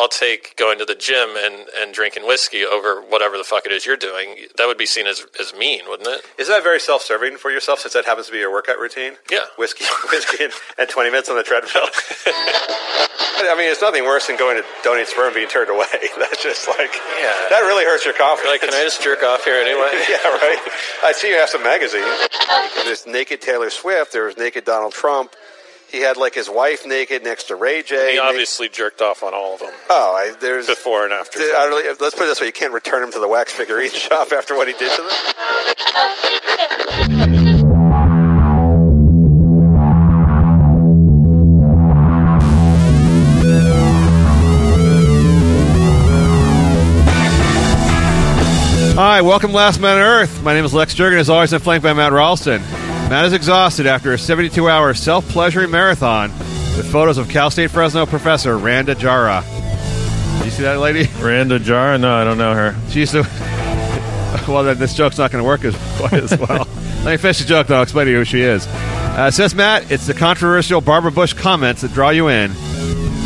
I'll take going to the gym and, and drinking whiskey over whatever the fuck it is you're doing. That would be seen as, as mean, wouldn't it? Isn't that very self-serving for yourself since that happens to be your workout routine? Yeah. Whiskey, whiskey, and, and 20 minutes on the treadmill. I mean, it's nothing worse than going to donate sperm and being turned away. That's just like, Yeah. that really hurts your confidence. Like, can I just jerk off here anyway? yeah, right. I see you have some magazines. There's naked Taylor Swift. there's naked Donald Trump. He had like his wife naked next to Ray J. He Na- obviously jerked off on all of them oh, I, there's. before and after. I really, let's put it this way: you can't return him to the wax figurine shop after what he did to them. Hi, welcome to Last Man on Earth. My name is Lex Jurgen. As always, I'm flanked by Matt Ralston. Matt is exhausted after a 72-hour self-pleasuring marathon with photos of Cal State Fresno professor Randa Jarrar. Did you see that lady? Randa Jarrar? No, I don't know her. She used to. well, then this joke's not going to work as quite as well. Let me finish the joke, though. I'll explain to you who she is. Uh, says Matt, it's the controversial Barbara Bush comments that draw you in,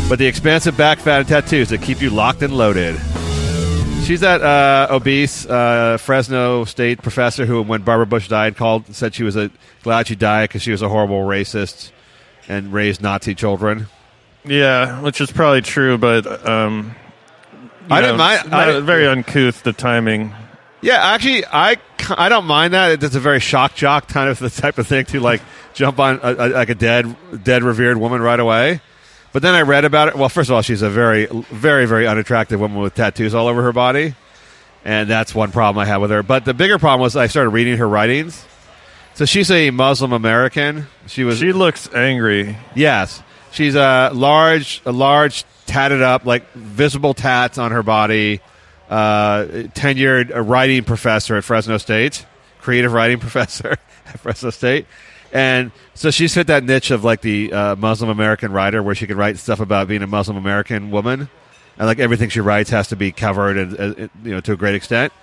but the expansive back fat and tattoos that keep you locked and loaded. She's that uh, obese uh, Fresno State professor who, when Barbara Bush died, called said she was a, glad she died because she was a horrible racist and raised Nazi children. Yeah, which is probably true, but um, I didn't mind- I didn't- very uncouth the timing. Yeah, actually, I, I don't mind that. It's a very shock jock kind of the type of thing to like jump on a, a, like a dead dead revered woman right away. But then I read about it. Well, first of all, she's a very very very unattractive woman with tattoos all over her body, and that's one problem I have with her. But the bigger problem was I started reading her writings. So she's a Muslim American. She was She looks angry. Yes, she's a large, a large, tatted up, like visible tats on her body. Uh, tenured writing professor at Fresno State, creative writing professor at Fresno State, and so she's fit that niche of like the uh, Muslim American writer, where she can write stuff about being a Muslim American woman, and like everything she writes has to be covered, and uh, you know, to a great extent.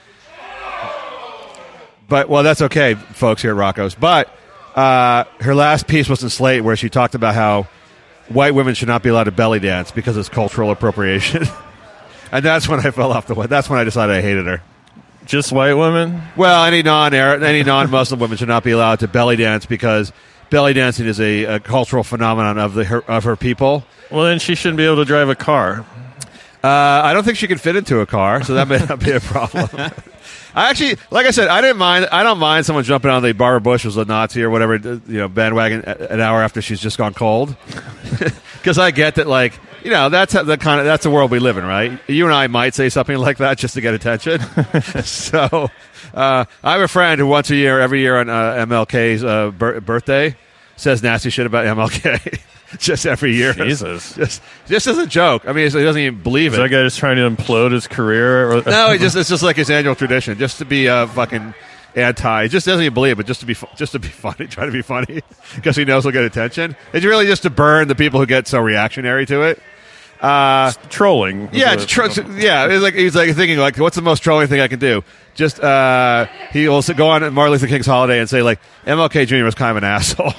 But well, that's okay, folks here at Rocco's. But uh, her last piece was in Slate, where she talked about how white women should not be allowed to belly dance because it's cultural appropriation. and that's when I fell off the way. That's when I decided I hated her. Just white women? Well, any non any non Muslim women should not be allowed to belly dance because belly dancing is a, a cultural phenomenon of the her, of her people. Well, then she shouldn't be able to drive a car. Uh, I don't think she can fit into a car, so that may not be a problem. I actually, like I said, I didn't mind. I don't mind someone jumping on the Barbara Bush was a Nazi or whatever, you know, bandwagon an hour after she's just gone cold. Because I get that, like, you know, that's the kind of that's the world we live in, right? You and I might say something like that just to get attention. so, uh, I have a friend who once a year, every year on uh, MLK's uh, bir- birthday, says nasty shit about MLK. just every year, Jesus. just just as a joke. I mean, he doesn't even believe Is it. that guy just trying to implode his career? Or- No, he just it's just like his annual tradition, just to be uh, fucking anti. He just doesn't even believe it, just to be just to be funny, try to be funny because he knows he'll get attention. It's really just to burn the people who get so reactionary to it. Uh, trolling. yeah, it's tr- yeah. It's like he's like thinking like, what's the most trolling thing I can do? Just uh, he will go on Martin Luther King's holiday and say like MLK Jr. was kind of an asshole,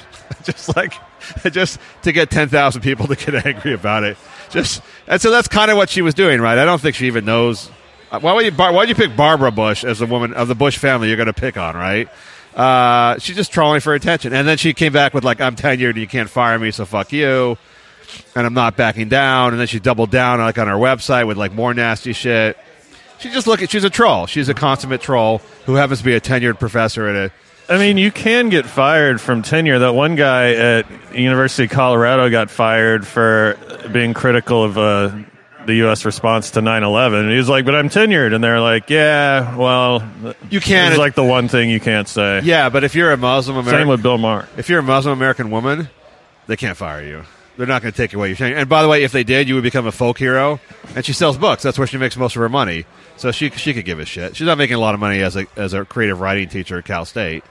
just like just to get ten thousand people to get angry about it. Just and so that's kind of what she was doing, right? I don't think she even knows. uh, Why would you Bar- why would you pick Barbara Bush as the woman of the Bush family you're going to pick on, right? Uh, she's just trolling for attention, and then she came back with like, "I'm tenured and you can't fire me, so fuck you." And I'm not backing down. And then she doubled down like on her website with like more nasty shit. She just look at she's a troll. She's a consummate troll who happens to be a tenured professor at a I mean, you can get fired from tenure. That one guy at University of Colorado got fired for being critical of uh, the U.S. response to 9/11. And he was like, "But I'm tenured," and they're like, "Yeah, well, You can't- It's like the one thing you can't say." yeah. But if you're a Muslim American, Same with Bill Maher. if you're a Muslim American woman, they can't fire you. They're not going to take away your tenure. And by the way, if they did, you would become a folk hero. And she sells books. That's where she makes most of her money. So she she could give a shit. She's not making a lot of money as a as a creative writing teacher at Cal State.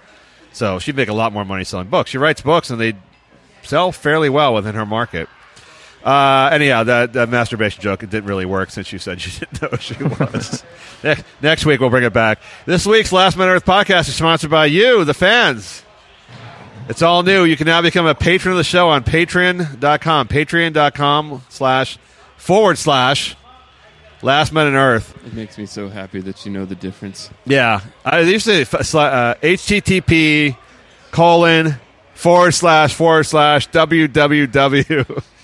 So she'd make a lot more money selling books. She writes books and they sell fairly well within her market. Uh, anyhow, that, that masturbation joke it didn't really work since you said you didn't know she was. next, next week we'll bring it back. This week's Last on Earth podcast is sponsored by you, the fans. It's all new. You can now become a patron of the show on patreon.com. Patreon.com slash forward slash Last Men on Earth. It makes me so happy that you know the difference. Yeah, I used to f- uh, HTTP colon forward slash forward slash www.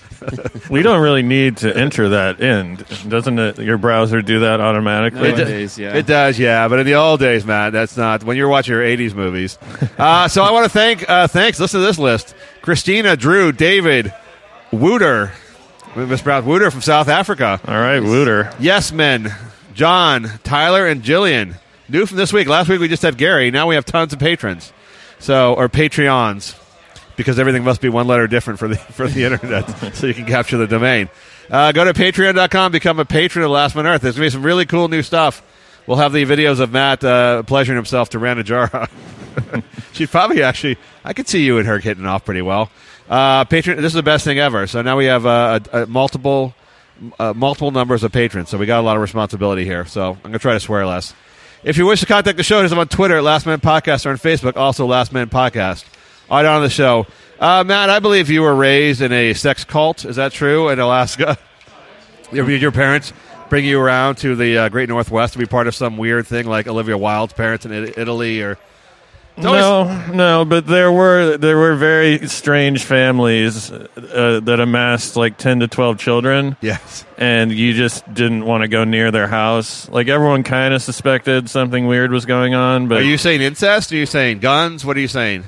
We don't really need to enter that in, doesn't it? Your browser do that automatically. It Nowadays, yeah. It does, yeah. But in the old days, Matt, that's not when you're watching your '80s movies. Uh, so I want to thank, uh, thanks. Listen to this list: Christina, Drew, David, Wouter, Miss Brown, Wouter from South Africa. All right, Wouter. Yes Men, John, Tyler, and Jillian. New from this week. Last week we just had Gary. Now we have tons of patrons. So or Patreons. Because everything must be one letter different for the for the internet, so you can capture the domain. Uh, go to patreon.com, become a patron of Last Man Earth. There's going to be some really cool new stuff. We'll have the videos of Matt uh, pleasuring himself to Randa Jarrar. She'd probably actually, I could see you and her hitting off pretty well. Uh, patron, this is the best thing ever. So now we have uh, a, a multiple uh, multiple numbers of patrons. So we got a lot of responsibility here. So I'm going to try to swear less. If you wish to contact the show, there's on Twitter at Last Man Podcast or on Facebook, also Last Man Podcast. Right, on the show. Uh, Matt, I believe you were raised in a sex cult. Is that true in Alaska? Your, your parents bring you around to the uh, Great Northwest to be part of some weird thing like Olivia Wilde's parents in Italy or. No, no, but there were there were very strange families uh, that amassed like ten to twelve children, Yes. and you just didn't want to go near their house. Like everyone kind of suspected something weird was going on, but Are you saying incest? Are you saying guns? What are you saying?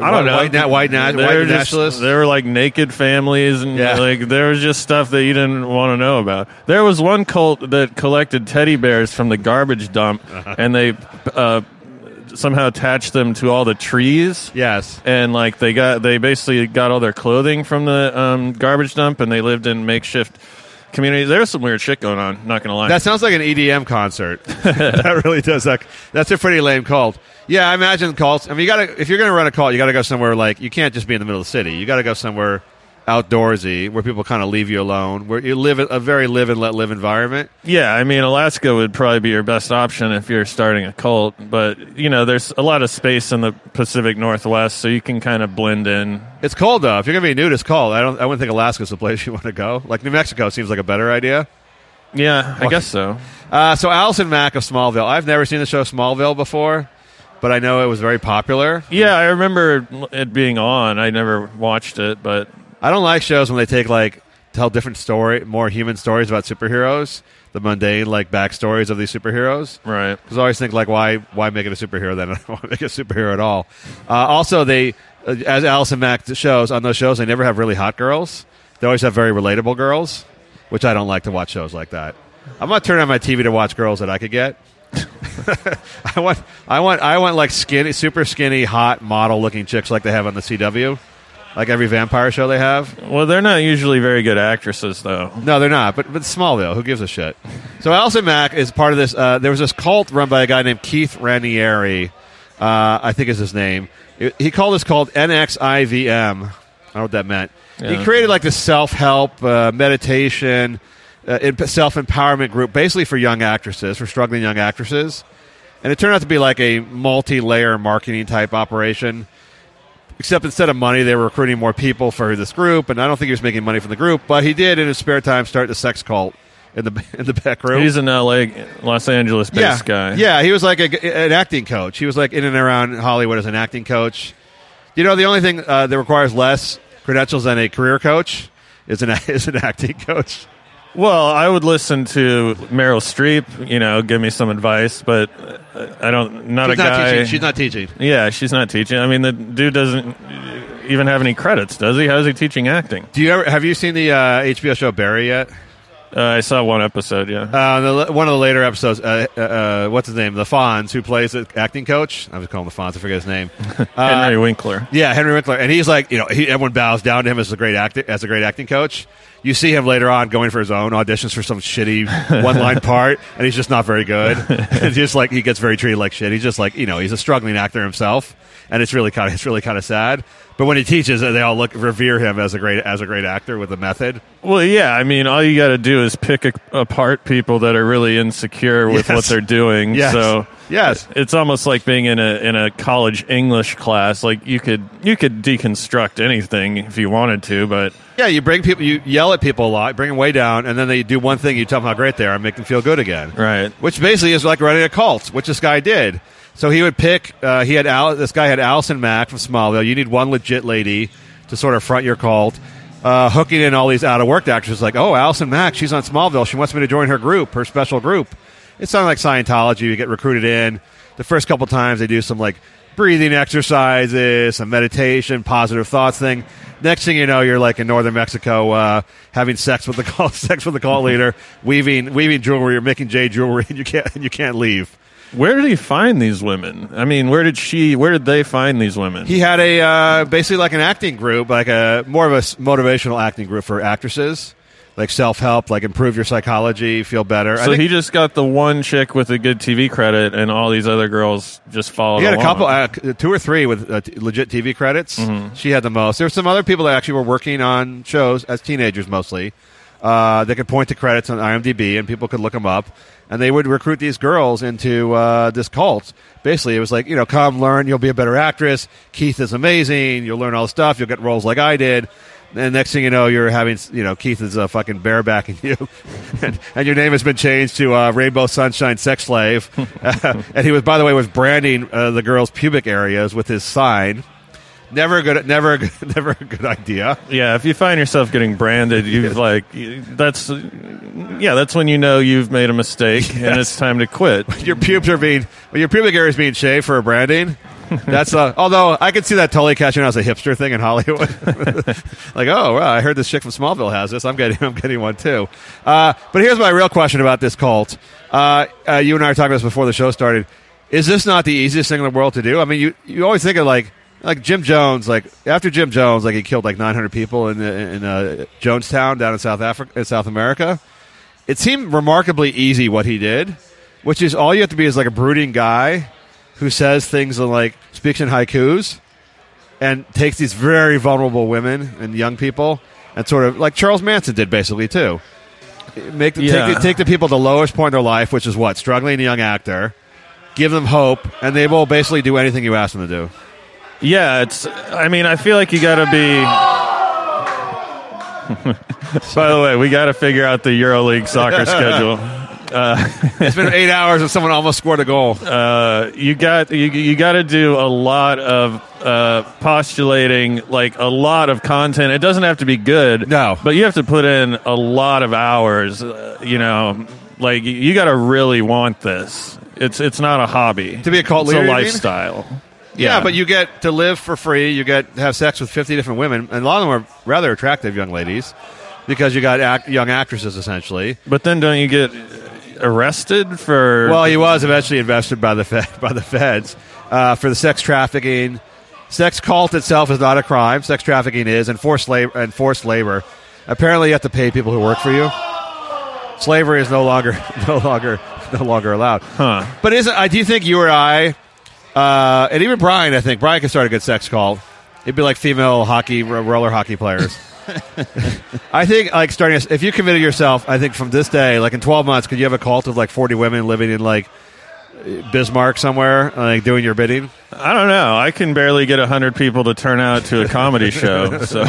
I don't know. White, na- white, na- They white were just- nationalists? There were like naked families, and Yeah. like there was just stuff that you didn't want to know about. There was one cult that collected teddy bears from the garbage dump, Uh-huh. and they uh, somehow attached them to all the trees. Yes. And like they got, they basically got all their clothing from the um, garbage dump, and they lived in makeshift communities. There was some weird shit going on. Not gonna lie. That sounds like an EDM concert. that really does. That, that's a pretty lame cult. Yeah, I imagine cults. I mean, you gotta if you're to run a cult, you got to go somewhere like you can't just be in the middle of the city. You got to go somewhere outdoorsy where people kind of leave you alone, where you live a very live and let live environment. Yeah, I mean, Alaska would probably be your best option if you're starting a cult, but you know, there's a lot of space in the Pacific Northwest, so you can kind of blend in. It's cold though. If you're going to be a nudist cult, I don't. I wouldn't think Alaska's the place you want to go. Like New Mexico seems like a better idea. Yeah, I guess so. Uh, so Allison Mack of Smallville. I've never seen the show Smallville before, but I know it was very popular. Yeah, I remember it being on. I never watched it, but I don't like shows when they take like tell different story, more human stories about superheroes, the mundane like backstories of these superheroes. right. Because I always think like why why make it a superhero then? I don't want to make it a superhero at all? Uh, also, they uh, as Allison Mack shows on those shows, they never have really hot girls. They always have very relatable girls, which I don't like to watch shows like that. I'm not turning on my TV to watch girls that I could get. I want, I want, I want like skinny, super skinny, hot model looking chicks like they have on the CW, like every vampire show they have. Well, they're not usually very good actresses, though. No, they're not. But but Smallville, who gives a shit? So Allison Mack is part of this. Uh, there was this cult run by a guy named Keith Raniere, uh, I think is his name. It- he called this called NXIVM. I don't know what that meant. He created like this self help uh, meditation, uh, self empowerment group, basically for young actresses, for struggling young actresses. And it turned out to be like a multi layer marketing type operation except instead of money, they were recruiting more people for this group, and I don't think he was making money from the group. But he did in his spare time start the sex cult in the in the back room. He's an LA, Los Angeles based yeah, guy. yeah. He was like a, an acting coach. He was like in and around Hollywood as an acting coach. You know, the only thing uh, that requires less credentials than a career coach is an is an acting coach. Well, I would listen to Meryl Streep, you know, give me some advice, but I don't. Not She's a not guy. teaching. She's not teaching. Yeah, she's not teaching. I mean, the dude doesn't even have any credits, does he? How's he teaching acting? Do you ever have you seen the uh, HBO show Barry yet? Uh, I saw one episode. Yeah. Uh, the, one of the later episodes, uh, uh, uh, what's his name? The Fonz, who plays the acting coach. I was calling the Fonz. I forget his name. Uh, Henry Winkler. Yeah, Henry Winkler, and he's like, you know, he, everyone bows down to him as a great actor, as a great acting coach. You see him later on going for his own auditions for some shitty one line part, and he's just not very good. it's just like he gets very treated like shit. He's just like, you know, he's a struggling actor himself, and it's really kind of it's really kind of sad. But when he teaches, they all look revere him as a great as a great actor with a method. Well, yeah. I mean, all you got to do is pick a, apart people that are really insecure with Yes. what they're doing. Yes. So Yes. It's almost like being in a in a college English class. Like you could you could deconstruct anything if you wanted to, but Yeah, you bring people, you yell at people a lot, bring them way down, and then they do one thing, you tell them how great they are, and make them feel good again. Right. Which basically is like running a cult, which this guy did. So he would pick. Uh, he had Al, this guy had Allison Mack from Smallville. You need one legit lady to sort of front your cult. Uh, hooking in all these out of work actors like, oh, Allison Mack, she's on Smallville. She wants me to join her group, her special group. It sounded like Scientology. You get recruited in. The first couple times they do some like breathing exercises, some meditation, positive thoughts thing. Next thing you know, you're like in northern Mexico, uh, having sex with the cult, sex with the cult leader, weaving weaving jewelry, or making jade jewelry, and you can't and you can't leave. Where did he find these women? I mean, where did she? Where did they find these women? He had a uh, basically like an acting group, like a more of a motivational acting group for actresses, like self help, like improve your psychology, feel better. I so think he just got the one chick with a good TV credit, and all these other girls just followed. he had a couple, uh, two or three with uh, t- legit TV credits. She had the most. There were some other people that actually were working on shows as teenagers, mostly. Uh, they could point to credits on IMDb, and people could look them up. And they would recruit these girls into uh, this cult. Basically, it was like, you know, come learn, you'll be a better actress. Keith is amazing. You'll learn all the stuff. You'll get roles like I did. And next thing you know, you're having, you know, Keith is uh, fucking barebacking you, and, and your name has been changed to uh, Rainbow Sunshine Sex Slave. and he was, by the way, was branding uh, the girls' pubic areas with his sign. Never a good, never, a good, never a good idea. Yeah, if you find yourself getting branded, you've like that's yeah, that's when you know you've made a mistake and it's time to quit. Your pubes are being, when your pubic area is being shaved for a branding. That's a, although I could see that totally catching on as a hipster thing in Hollywood. like, oh, well, I heard this chick from Smallville has this. I'm getting, I'm getting one too. Uh, but here's my real question about this cult. Uh, uh, you and I were talking about this before the show started. Is this not the easiest thing in the world to do? I mean, you you always think of like like Jim Jones. Like after Jim Jones, like he killed like 900 people in in uh, Jonestown down in South Africa, in South America. It seemed remarkably easy what he did, which is all you have to be is like a brooding guy who says things in like speaks in haikus and takes these very vulnerable women and young people and sort of like Charles Manson did basically too. Make Yeah. take, take the people at the lowest point in their life, which is what struggling young actor, give them hope, and they will basically do anything you ask them to do. Yeah, it's. I mean, I feel like you got to be. By the way, we got to figure out the EuroLeague soccer schedule. It's been eight hours and someone almost scored a goal. Uh, you got you, you got to do a lot of uh, postulating, like a lot of content. It doesn't have to be good, No. but you have to put in a lot of hours. Uh, you know, like you- got to really want this. It's it's not a hobby To be a cult leader. it's a lifestyle. Yeah. but you get to live for free. You get to have sex with fifty different women, and a lot of them are rather attractive young ladies because you got act, young actresses essentially. But then don't you get arrested for? Well, he was eventually invested by the Fed, by the feds uh, for the sex trafficking. Sex cult itself is not a crime. Sex trafficking is, and forced labor. And forced labor. Apparently, you have to pay people who work for you. Slavery is no longer, no longer, no longer allowed. Huh. But isn't? I do you think you or I, uh, and even Brian, I think Brian could start a good sex cult. It'd be like female hockey, ro- roller hockey players. I think like starting a- if you committed yourself, I think from this day, like in twelve months, could you have a cult of like forty women living in like Bismarck somewhere, like doing your bidding? I don't know. I can barely get hundred people to turn out to a comedy show. So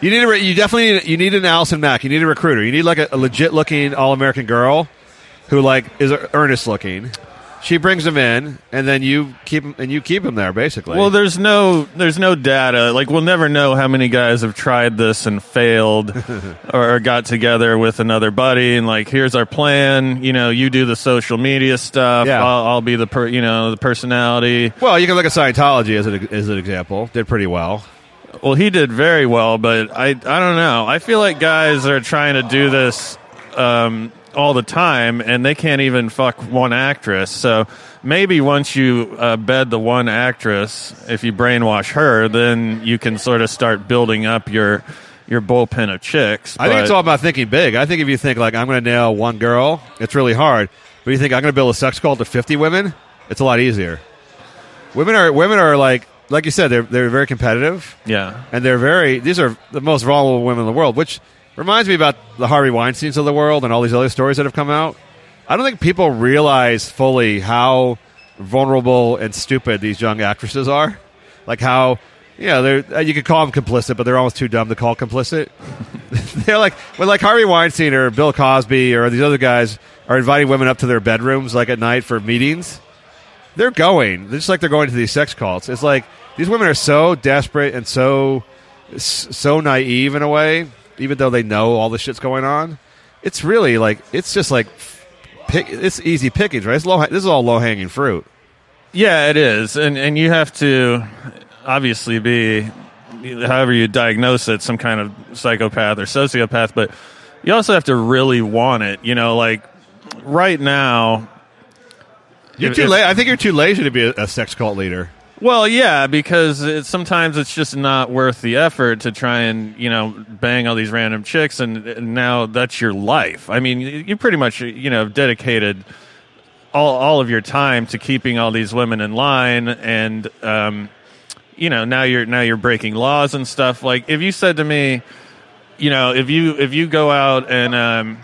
You need a re- you definitely need, you need an Allison Mack. You need a recruiter. You need like a, a legit looking all American girl who like is earnest looking. She brings them in, and then you keep 'em- and you keep them there basically. Well, there's no there's no data. Like we'll never know how many guys have tried this and failed, or got together with another buddy and like, here's our plan. You know, you do the social media stuff. Yeah. I'll, I'll be the per, you know the personality. well, you can look at Scientology as an as an example. Did pretty well. Well, he did very well, but I I don't know. I feel like guys are trying to do this um, all the time, and they can't even fuck one actress. So maybe once you uh, bed the one actress, if you brainwash her, then you can sort of start building up your your bullpen of chicks. I think it's all about thinking big. I think if you think like I'm going to nail one girl, it's really hard. But you think I'm going to build a sex cult to 50 women, it's a lot easier. Women are women are like like you said they're they're very competitive yeah. and they're very these are the most vulnerable women in the world, which reminds me about the Harvey Weinstein's of the world and all these other stories that have come out. I don't think people realize fully how vulnerable and stupid these young actresses are. Like how, you know, they're uh, you could call them complicit, but they're almost too dumb to call complicit. they're like when like Harvey Weinstein or Bill Cosby or these other guys are inviting women up to their bedrooms like at night for meetings. They're going they're just like they're going to these sex cults. It's like these women are so desperate and so so naive in a way, even though they know all the shit's going on. It's really like it's just like pick, it's easy pickings, right? It's low. This is all low hanging fruit. Yeah, it is, and and you have to obviously be, however you diagnose it, some kind of psychopath or sociopath, but you also have to really want it. You know, like right now. You're If- too late. I think you're too lazy to be a, a sex cult leader. Well, yeah, because it, sometimes it's just not worth the effort to try and you know bang all these random chicks, and, and now that's your life. I mean, you pretty much you know dedicated all all of your time to keeping all these women in line, and um, you know now you're now you're breaking laws and stuff. Like if you said to me, you know, if you if you go out and um,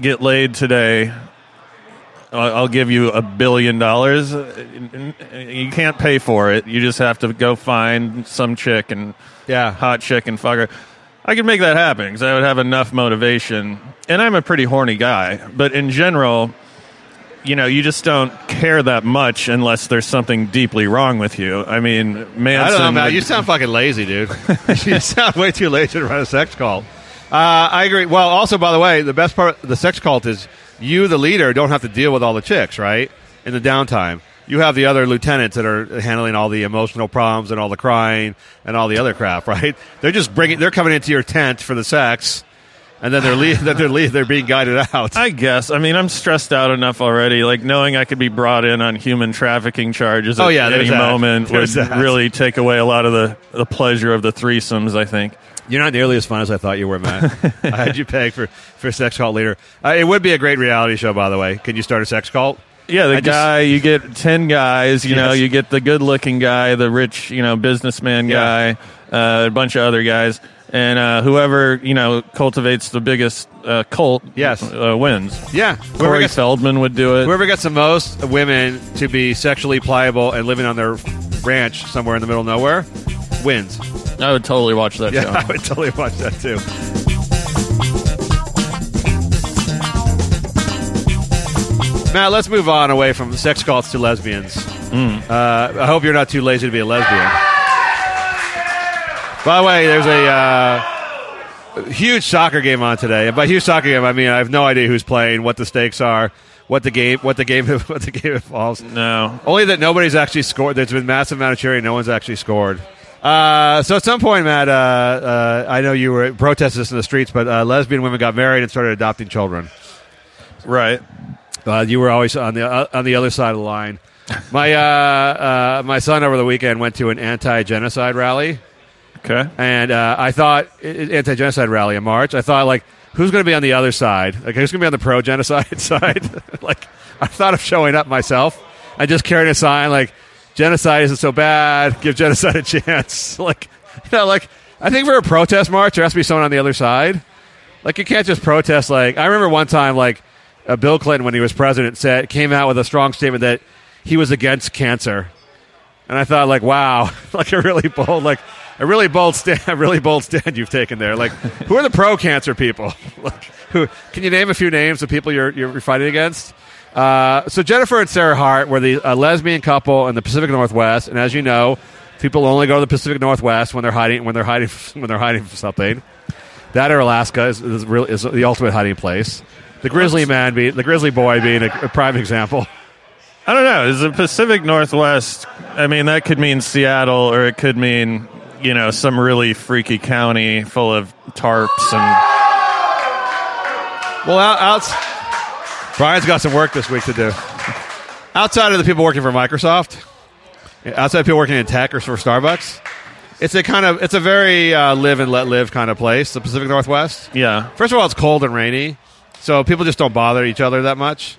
get laid today I'll I'll give you a billion dollars. You can't pay for it. You just have to go find some chick and Yeah. hot chick and fuck her. I could make that happen because I would have enough motivation. And I'm a pretty horny guy, but in general, you know, you just don't care that much unless there's something deeply wrong with you. I mean, Manson. I don't know, Matt. You sound fucking lazy, dude. you sound way too lazy to run a sex cult. Uh, I agree. Well, also, by the way, the best part of the sex cult is you, the leader, don't have to deal with all the chicks, right? In the downtime. You have the other lieutenants that are handling all the emotional problems and all the crying and all the other crap, right? They're just bringing, they're coming into your tent for the sex, and then they're leave, then they're leave, they're being guided out. I guess. I mean, I'm stressed out enough already. Like knowing I could be brought in on human trafficking charges Oh, at yeah, there's any that. moment There's would that. really take away a lot of the, the pleasure of the threesomes. I think. You're not nearly as fun as I thought you were, Matt. I had you pegged for, for sex cult leader. Uh, it would be a great reality show, by the way. Can you start a sex cult? Yeah, the I just- guy you get ten guys. You know, you get the good-looking guy, the rich, you know, businessman Yeah. guy, uh, a bunch of other guys, and uh, whoever you know cultivates the biggest uh, cult, Yes. uh, wins. Yeah. Corey gets, Feldman would do it. whoever gets the most women to be sexually pliable and living on their ranch somewhere in the middle of nowhere wins. I would totally watch that Yeah, show. I would totally watch that too. Matt, let's move on away from sex cults to lesbians. Uh, I hope you're not too lazy to be a lesbian. By the way, there's a uh, huge soccer game on today, and by huge soccer game, I mean I have no idea who's playing, what the stakes are, what the game, what the game, what the game involves. No, Only that nobody's actually scored. There's been massive amount of cheering. No one's actually scored. Uh, so at some point, Matt, uh, uh, I know you were protesting this in the streets, but uh, lesbian women got married and started adopting children. right. Uh, you were always on the uh, on the other side of the line. My uh, uh, my son over the weekend went to an anti-genocide rally, Okay. and uh, I thought anti-genocide rally in March. I thought like, who's going to be on the other side? Like, who's going to be on the pro-genocide side? like, I thought of showing up myself and just carrying a sign like, genocide isn't so bad. Give genocide a chance. like, you know, like I think for a protest march, there has to be someone on the other side. Like, you can't just protest. Like, I remember one time, like uh, Bill Clinton, when he was president, said came out with a strong statement that he was against cancer. And I thought, like, wow, like a really bold, like a really bold stand, a really bold stand you've taken there. Like, who are the pro-cancer people? like, who can you name a few names of people you're you're fighting against? Uh, so Jennifer and Sarah Hart were the a lesbian couple in the Pacific Northwest, and as you know, people only go to the Pacific Northwest when they're hiding when they're hiding when they're hiding from something. That or Alaska is, is really is the ultimate hiding place. The grizzly man, be, the grizzly boy, being a, a prime example. I don't know. Is the Pacific Northwest? I mean, that could mean Seattle, or it could mean you know some really freaky county full of tarps and. Well, out, outs. Brian's got some work this week to do. Outside of the people working for Microsoft, outside of people working in tech or for Starbucks, it's a kind of it's a very uh, live and let live kind of place. The Pacific Northwest. Yeah, First of all, it's cold and rainy, so people just don't bother each other that much.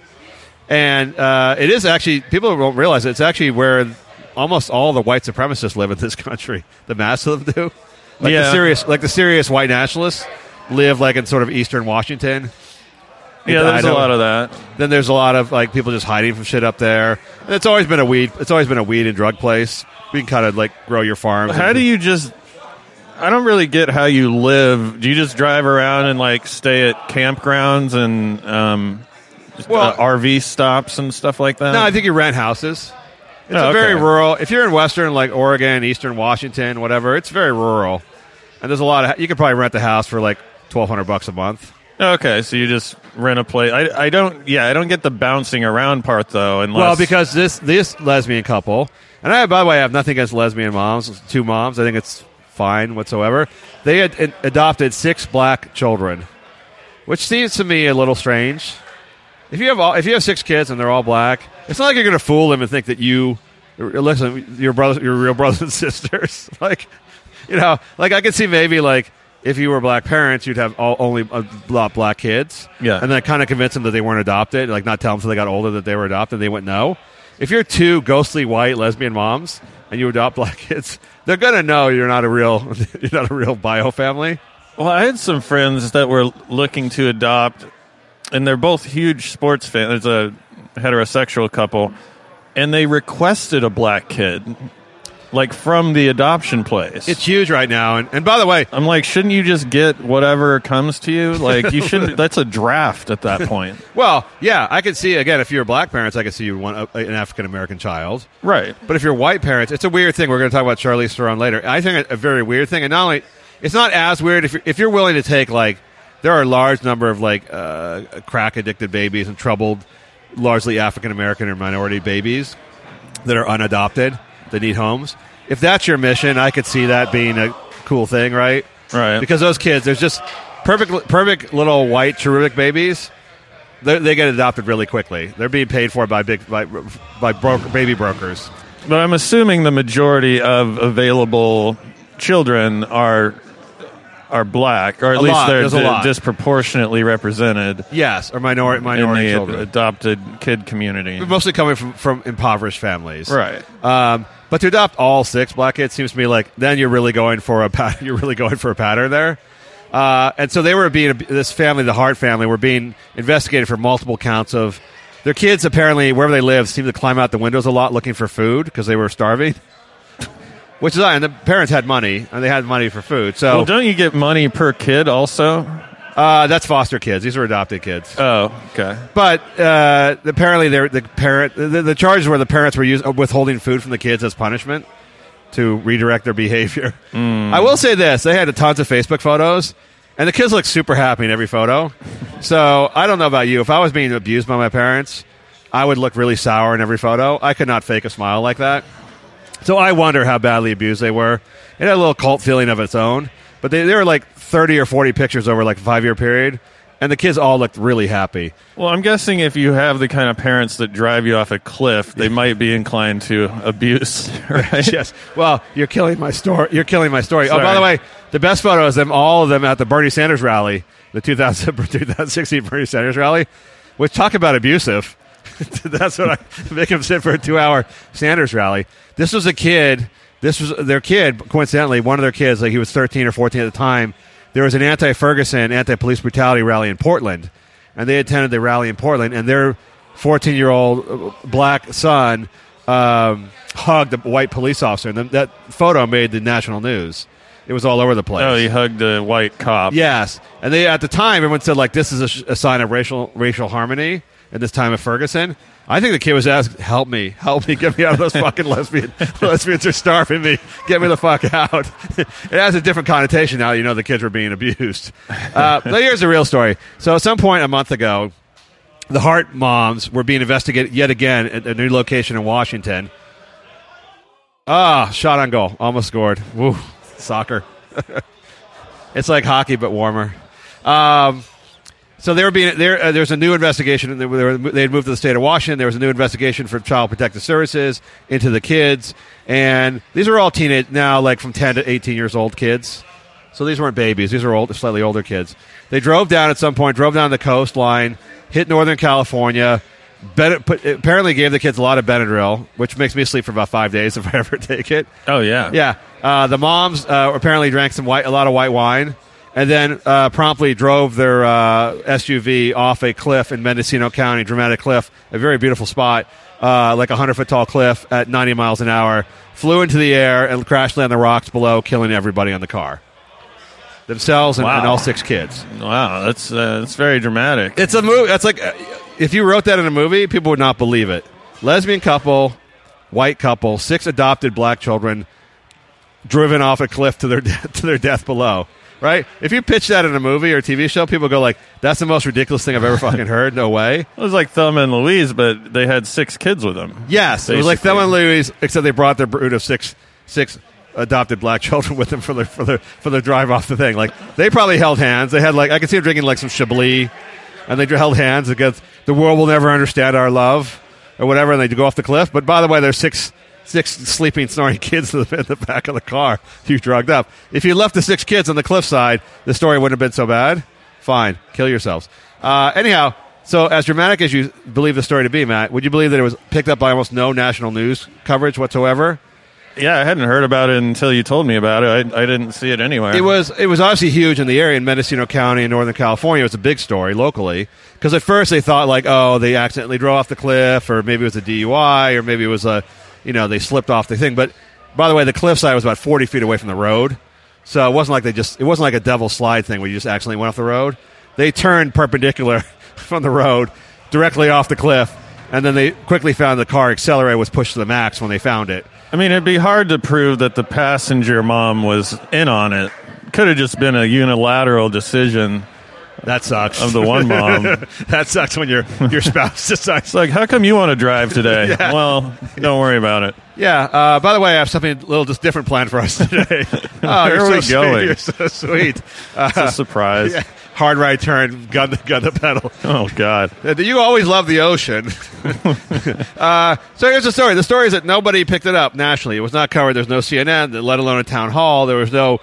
And uh, it is actually people don't realize it, it's actually where almost all the white supremacists live in this country. The mass of them do. Like Yeah. the serious, like the serious white nationalists live like in sort of eastern Washington. Yeah, there's a lot of that. Then there's a lot of like people just hiding from shit up there. And it's always been a weed. It's always been a weed and drug place. You can kind of like grow your farm. How do you just? I don't really get how you live. Do you just drive around and like stay at campgrounds and um, Well- uh, RV stops and stuff like that? No, I think you rent houses. It's Oh, a very okay. rural. If you're in Western, like Oregon, Eastern Washington, whatever, it's very rural. And there's a lot of. You could probably rent the house for like twelve hundred bucks a month. Okay, so you just rent a place. I, I don't. Yeah, I don't get the bouncing around part though. Unless Well, because this this lesbian couple, and I by the way, I have nothing against lesbian moms, two moms. I think it's fine whatsoever. They had ad- adopted six black children, which seems to me a little strange. If you have all, if you have six kids and they're all black, it's not like you're going to fool them and think that you listen your brothers, your real brothers and sisters. like, you know, like I could see maybe like if you were black parents, you'd have all, only a lot black kids. Yeah. and then kind of convince them that they weren't adopted, like not tell them until they got older that they were adopted. They wouldn't know. If you're two ghostly white lesbian moms and you adopt black kids, they're gonna know you're not a real you're not a real bio family. Well, I had some friends that were looking to adopt, and they're both huge sports fans. There's a heterosexual couple, and they requested a black kid, like from the adoption place. It's huge right now. And, and by the way, I'm like, shouldn't you just get whatever comes to you? Like, you shouldn't. That's a draft at that point, well, yeah, I could see again if you're black parents, I could see you want a, an African American child. right? But if you're white parents, it's a weird thing. We're going to talk about Charlize Theron later. I think a, a very weird thing, and not only it's not as weird if you're, if you're willing to take like there are a large number of like uh, crack addicted babies and troubled, largely African American or minority babies that are unadopted that need homes. If that's your mission, I could see that being a cool thing, right? Right. Because those kids, there's just perfect, perfect little white cherubic babies. They, they get adopted really quickly. They're being paid for by big by, by broker, baby brokers. But I'm assuming the majority of available children are are black, or at A least lot. they're di- disproportionately represented Yes, or minority in minority children, adopted kid community. mostly coming from, from impoverished families. Right. Um, but to adopt all six black kids seems to me like then you're really going for a pat- you're really going for a pattern there. Uh, and so they were being this family, the Hart family, were being investigated for multiple counts of their kids. Apparently, wherever they live, seemed to climb out the windows a lot looking for food because they were starving. Which is and the parents had money and they had money for food. So Well, don't you get money per kid also? Uh, that's foster kids. These are adopted kids. Oh, okay. But uh, apparently, they're- the parent the, the charges were the parents were use, withholding food from the kids as punishment to redirect their behavior. I will say this: they had tons of Facebook photos, and the kids look super happy in every photo. So I don't know about you. If I was being abused by my parents, I would look really sour in every photo. I could not fake a smile like that. So I wonder how badly abused they were. It had a little cult feeling of its own. But they, there were like 30 or 40 pictures over like a five year period, and the kids all looked really happy. Well, I'm guessing if you have the kind of parents that drive you off a cliff, they might be inclined to abuse, right? yes. Well, you're killing my story. You're killing my story. Oh, by the way, the best photo is them, all of them at the Bernie Sanders rally, the 2000, 2016 Bernie Sanders rally, which talk about abusive. That's what I make him sit for a two hour Sanders rally. This was a kid. This was their kid. Coincidentally, one of their kids, like he was 13 or 14 at the time. There was an anti-Ferguson, anti-police brutality rally in Portland, and they attended the rally in Portland. And their 14-year-old black son um, hugged a white police officer, and that photo made the national news. It was all over the place. Oh, he hugged a white cop. Yes, and they at the time everyone said like this is a, sh- a sign of racial racial harmony at this time of Ferguson. I think the kid was asked, "Help me, help me, get me out of those fucking lesbian lesbians are starving me. Get me the fuck out." it has a different connotation now. You know the kids were being abused. Uh, but here's the real story. So at some point a month ago, the Hart moms were being investigated yet again at a new location in Washington. Ah, shot on goal, almost scored. Woo, soccer. it's like hockey but warmer. Um, so they were being there. Uh, there's a new investigation. They, were, they had moved to the state of Washington. There was a new investigation for Child Protective Services into the kids, and these are all teenage now, like from 10 to 18 years old kids. So these weren't babies; these are old, slightly older kids. They drove down at some point, drove down the coastline, hit Northern California. Ben, put, apparently, gave the kids a lot of Benadryl, which makes me sleep for about five days if I ever take it. Oh, yeah. Yeah, uh, the moms uh, apparently drank some white, a lot of white wine, and then uh, promptly drove their uh, SUV off a cliff in Mendocino County, dramatic cliff, a very beautiful spot, uh, like a hundred foot tall cliff at 90 miles an hour. Flew into the air and crashed land the rocks below, killing everybody on the car, themselves and, Wow. and all six kids. Wow, that's uh, that's very dramatic. It's a movie. That's like uh, if you wrote that in a movie, people would not believe it. Lesbian couple, white couple, six adopted black children, driven off a cliff to their de- to their death below. Right? If you pitch that in a movie or a TV show, people go like, "That's the most ridiculous thing I've ever fucking heard." No way. It was like Thelma and Louise, but they had six kids with them. Yes, it was like Basically. Thelma and Louise, except they brought their brood of six six adopted black children with them for their for their for their drive off the thing. Like they probably held hands. They had like I could see them drinking like some Chablis, and they held hands against the world will never understand our love or whatever, and they go off the cliff. But by the way, there's six six sleeping snoring kids in the, in the back of the car. You drugged up. If you left the six kids on the cliffside, the story wouldn't have been so bad. Fine, kill yourselves. Uh, anyhow. So, as dramatic as you believe the story to be, Matt, would you believe that it was picked up by almost no national news coverage whatsoever? Yeah, I hadn't heard about it until you told me about it. I, I didn't see it anywhere. It was it was obviously huge in the area in Mendocino County in Northern California. It was a big story locally because at first they thought like, oh, they accidentally drove off the cliff, or maybe it was a DUI, or maybe it was a, you know, they slipped off the thing. But by the way, the cliffside was about forty feet away from the road, so it wasn't like they just it wasn't like a devil slide thing where you just accidentally went off the road. They turned perpendicular from the road directly off the cliff, and then they quickly found the car accelerator was pushed to the max when they found it. I mean, it'd be hard to prove that the passenger mom was in on it. Could have just been a unilateral decision That sucks. of the one mom. that sucks when your your spouse decides. It's like, how come you want to drive today? Well, don't worry about it. Yeah. Uh, by the way, I have something a little just different planned for us today. oh, Where you're are so we sweet. going? You're so sweet. Uh, It's a surprise. yeah. Hard right turn, gun the gun the pedal. Oh God. Uh, You always love the ocean. uh, so here's the story. The story is that nobody picked it up nationally. It was not covered. There's no CNN, let alone a town hall. There was no,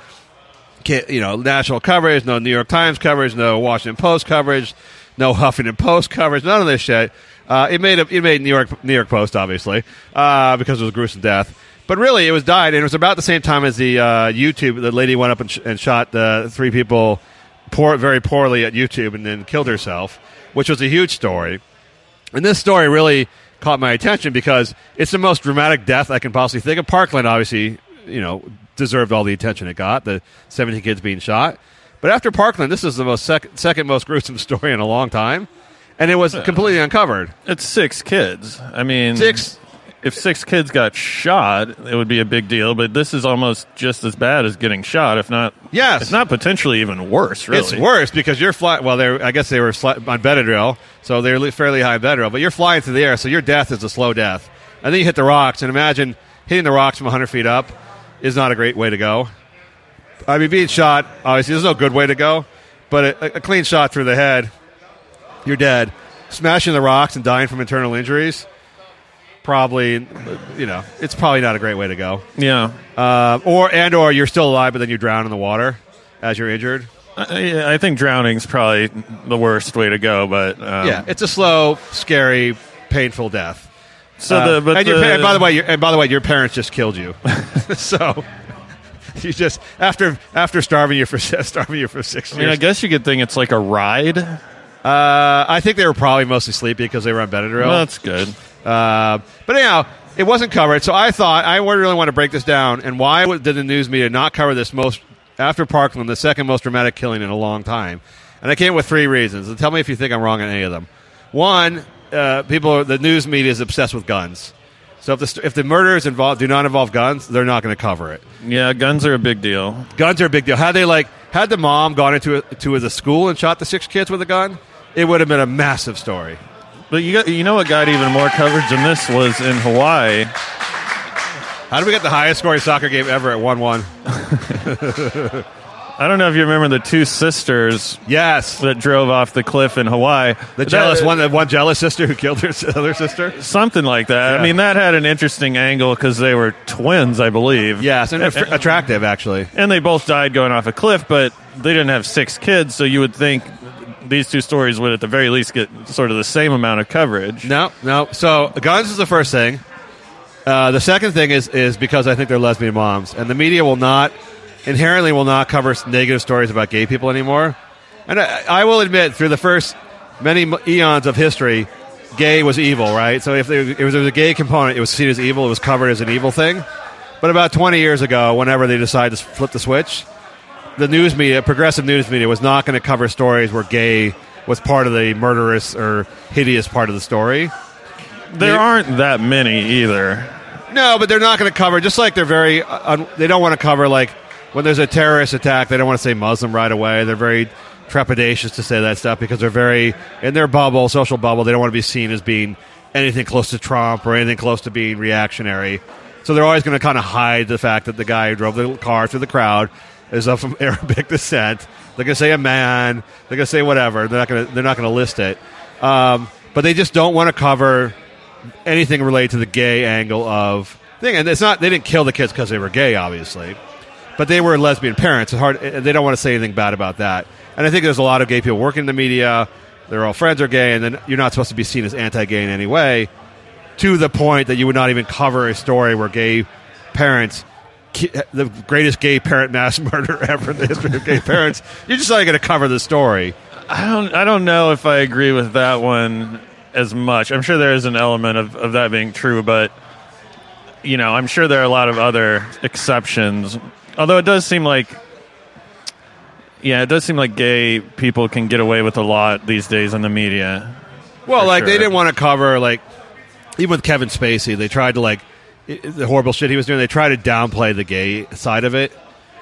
you know, national coverage, no New York Times coverage, no Washington Post coverage, no Huffington Post coverage. None of this shit. Uh, it made a, it made New York New York Post obviously uh, because it was a gruesome death. But really, it was died, and it was about the same time as the uh, YouTube. The lady went up and, sh- and shot uh, three people poor, very poorly at YouTube, and then killed herself, which was a huge story. And this story really caught my attention because it's the most dramatic death I can possibly think of. Parkland, obviously, you know, deserved all the attention it got, the 17 kids being shot. But after Parkland, this is the most sec- second most gruesome story in a long time. And it was completely uncovered. It's six kids. I mean, Six. If six kids got shot, it would be a big deal. But this is almost just as bad as getting shot, if not. Yes. It's not potentially even worse. Really, It's worse because you're flying. Well, they're I guess they were fly- on Benadryl, so they're fairly high Benadryl. But you're flying through the air, so your death is a slow death. And then you hit the rocks, and imagine hitting the rocks from 100 feet up is not a great way to go. I mean, being shot obviously there's no good way to go, but a, a clean shot through the head, you're dead. Smashing the rocks and dying from internal injuries, probably, you know, it's probably not a great way to go. Yeah. Uh, or and or you're still alive, but then you drown in the water as you're injured. I, I think drowning's probably the worst way to go. But um, yeah, it's a slow, scary, painful death. So Uh, the but and, the- pa- and by the way, your, and by the way, your parents just killed you. so you just after after starving you for starving you for six I mean, I guess you could think it's like a ride. Uh, I think they were probably mostly sleepy because they were on Benadryl. that's good. Uh, but anyhow, it wasn't covered. So I thought I really want to break this down. And why did the news media not cover this most after Parkland, the second most dramatic killing in a long time? And I came up with three reasons. And tell me if you think I'm wrong on any of them. One, uh, people, the news media is obsessed with guns. So if the if the murders involve do not involve guns, they're not going to cover it. Yeah, guns are a big deal. Guns are a big deal. Had they like had the mom gone into a, to the school and shot the six kids with a gun, it would have been a massive story. But you got, you know what got even more coverage than this was in Hawaii. How did we get the highest scoring soccer game ever at one one? I don't know if you remember the two sisters Yes, that drove off the cliff in Hawaii. The That- jealous one, the one jealous sister who killed her other sister. Something like that. Yeah. I mean, that had an interesting angle because they were twins, I believe. Yes, and att- attractive actually. And they both died going off a cliff, but they didn't have six kids, so you would think these two stories would at the very least get sort of the same amount of coverage. No, no. So guns is the first thing. Uh, the second thing is is because I think they're lesbian moms, and the media will not inherently will not cover negative stories about gay people anymore. And I, I will admit, through the first many eons of history, gay was evil, right? So if there, if there was a gay component, it was seen as evil. It was covered as an evil thing. But about 20 years ago, whenever they decided to flip the switch, the news media, progressive news media, was not going to cover stories where gay was part of the murderous or hideous part of the story. There aren't that many either. No, but they're not going to cover. Just like they're very, uh, un, they don't want to cover like when there's a terrorist attack. They don't want to say Muslim right away. They're very trepidatious to say that stuff because they're very in their bubble, social bubble. They don't want to be seen as being anything close to Trump or anything close to being reactionary. So they're always going to kind of hide the fact that the guy who drove the car through the crowd is of Arabic descent. They're going to say a man. They're going to say whatever. They're not going to. They're not going to list it. Um, but they just don't want to cover anything related to the gay angle of thing. And it's not they didn't kill the kids because they were gay, obviously, but they were lesbian parents. It's hard. They don't want to say anything bad about that. And I think there's a lot of gay people working in the media. Their all friends are gay, and then you're not supposed to be seen as anti-gay in any way. To the point that you would not even cover a story where gay parents. The greatest gay parent mass murder ever in the history of gay parents. You're just not going to cover the story. I don't. I don't know if I agree with that one as much. I'm sure there is an element of, of that being true, but you know, I'm sure there are a lot of other exceptions. Although it does seem like, yeah, it does seem like gay people can get away with a lot these days in the media. Well, For like they sure. didn't want to cover like even with Kevin Spacey, they tried to like i- the horrible shit he was doing. They tried to downplay the gay side of it,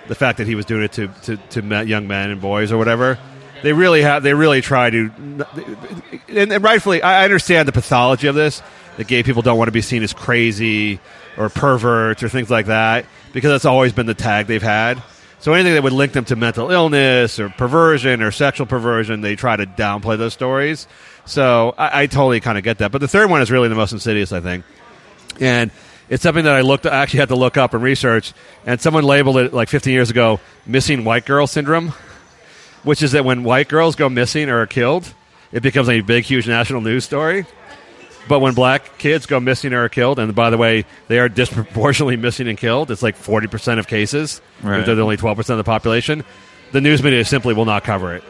the fact that he was doing it to to, to me- young men and boys or whatever. They really have. They really try to, and, and rightfully, I I understand the pathology of this. That gay people don't want to be seen as crazy or perverts or things like that because that's always been the tag they've had. So anything that would link them to mental illness or perversion or sexual perversion, they try to downplay those stories. So I, I totally kind of get that. But the third one is really the most insidious, I think. And it's something that I looked, I actually had to look up and research. And someone labeled it like 15 years ago, missing white girl syndrome, which is that when white girls go missing or are killed, it becomes a big, huge national news story. But when black kids go missing or are killed, and by the way, they are disproportionately missing and killed, it's like 40% of cases. Right. They're only 12% of the population. The news media simply will not cover it.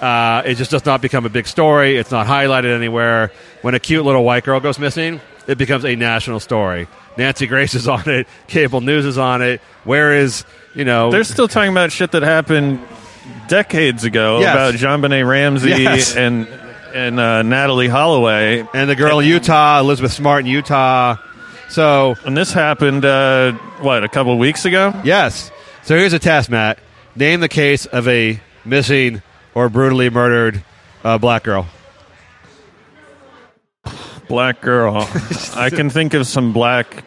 Uh, it just does not become a big story. It's not highlighted anywhere. When a cute little white girl goes missing, it becomes a national story. Nancy Grace is on it. Cable news is on it. Where is, you know. They're still talking about shit that happened decades ago Yes. about JonBenét Ramsey Yes. and and uh, Natalee Holloway. and the girl in Utah, Elizabeth Smart in Utah. So, And this happened, uh, what, a couple weeks ago? yes. So here's a test, Matt. Name the case of a missing or brutally murdered uh, black girl. Black girl. I can think of some black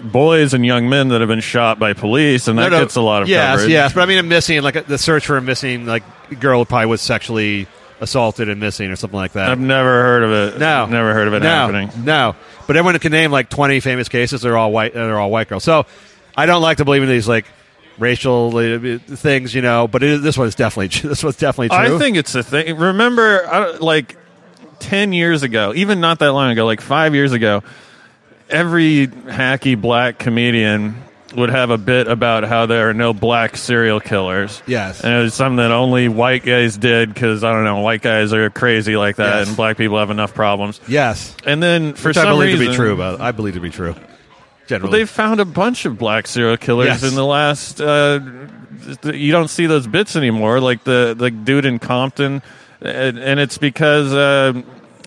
boys and young men that have been shot by police, and that gets a lot of yes, coverage. yes. But I mean, a missing, like a, the search for a missing, like girl probably was sexually assaulted and missing or something like that. I've never heard of it. No, never heard of it no, happening. No, but everyone can name like twenty famous cases. They're all white. They're all white girls. So I don't like to believe in these like racial uh, things, you know. But it, this one's definitely this was definitely true. I think it's a thing. Remember, I like ten years ago, even not that long ago, like five years ago, every hacky black comedian would have a bit about how there are no black serial killers. Yes. and it was something that only white guys did because I don't know, white guys are crazy like that, Yes. and black people have enough problems. yes, And then for which I believe reason, to be true. But I believe to be true. Generally, They've found a bunch of black serial killers Yes. in the last. Uh, th- you don't see those bits anymore, like the the dude in Compton, and, and it's because uh,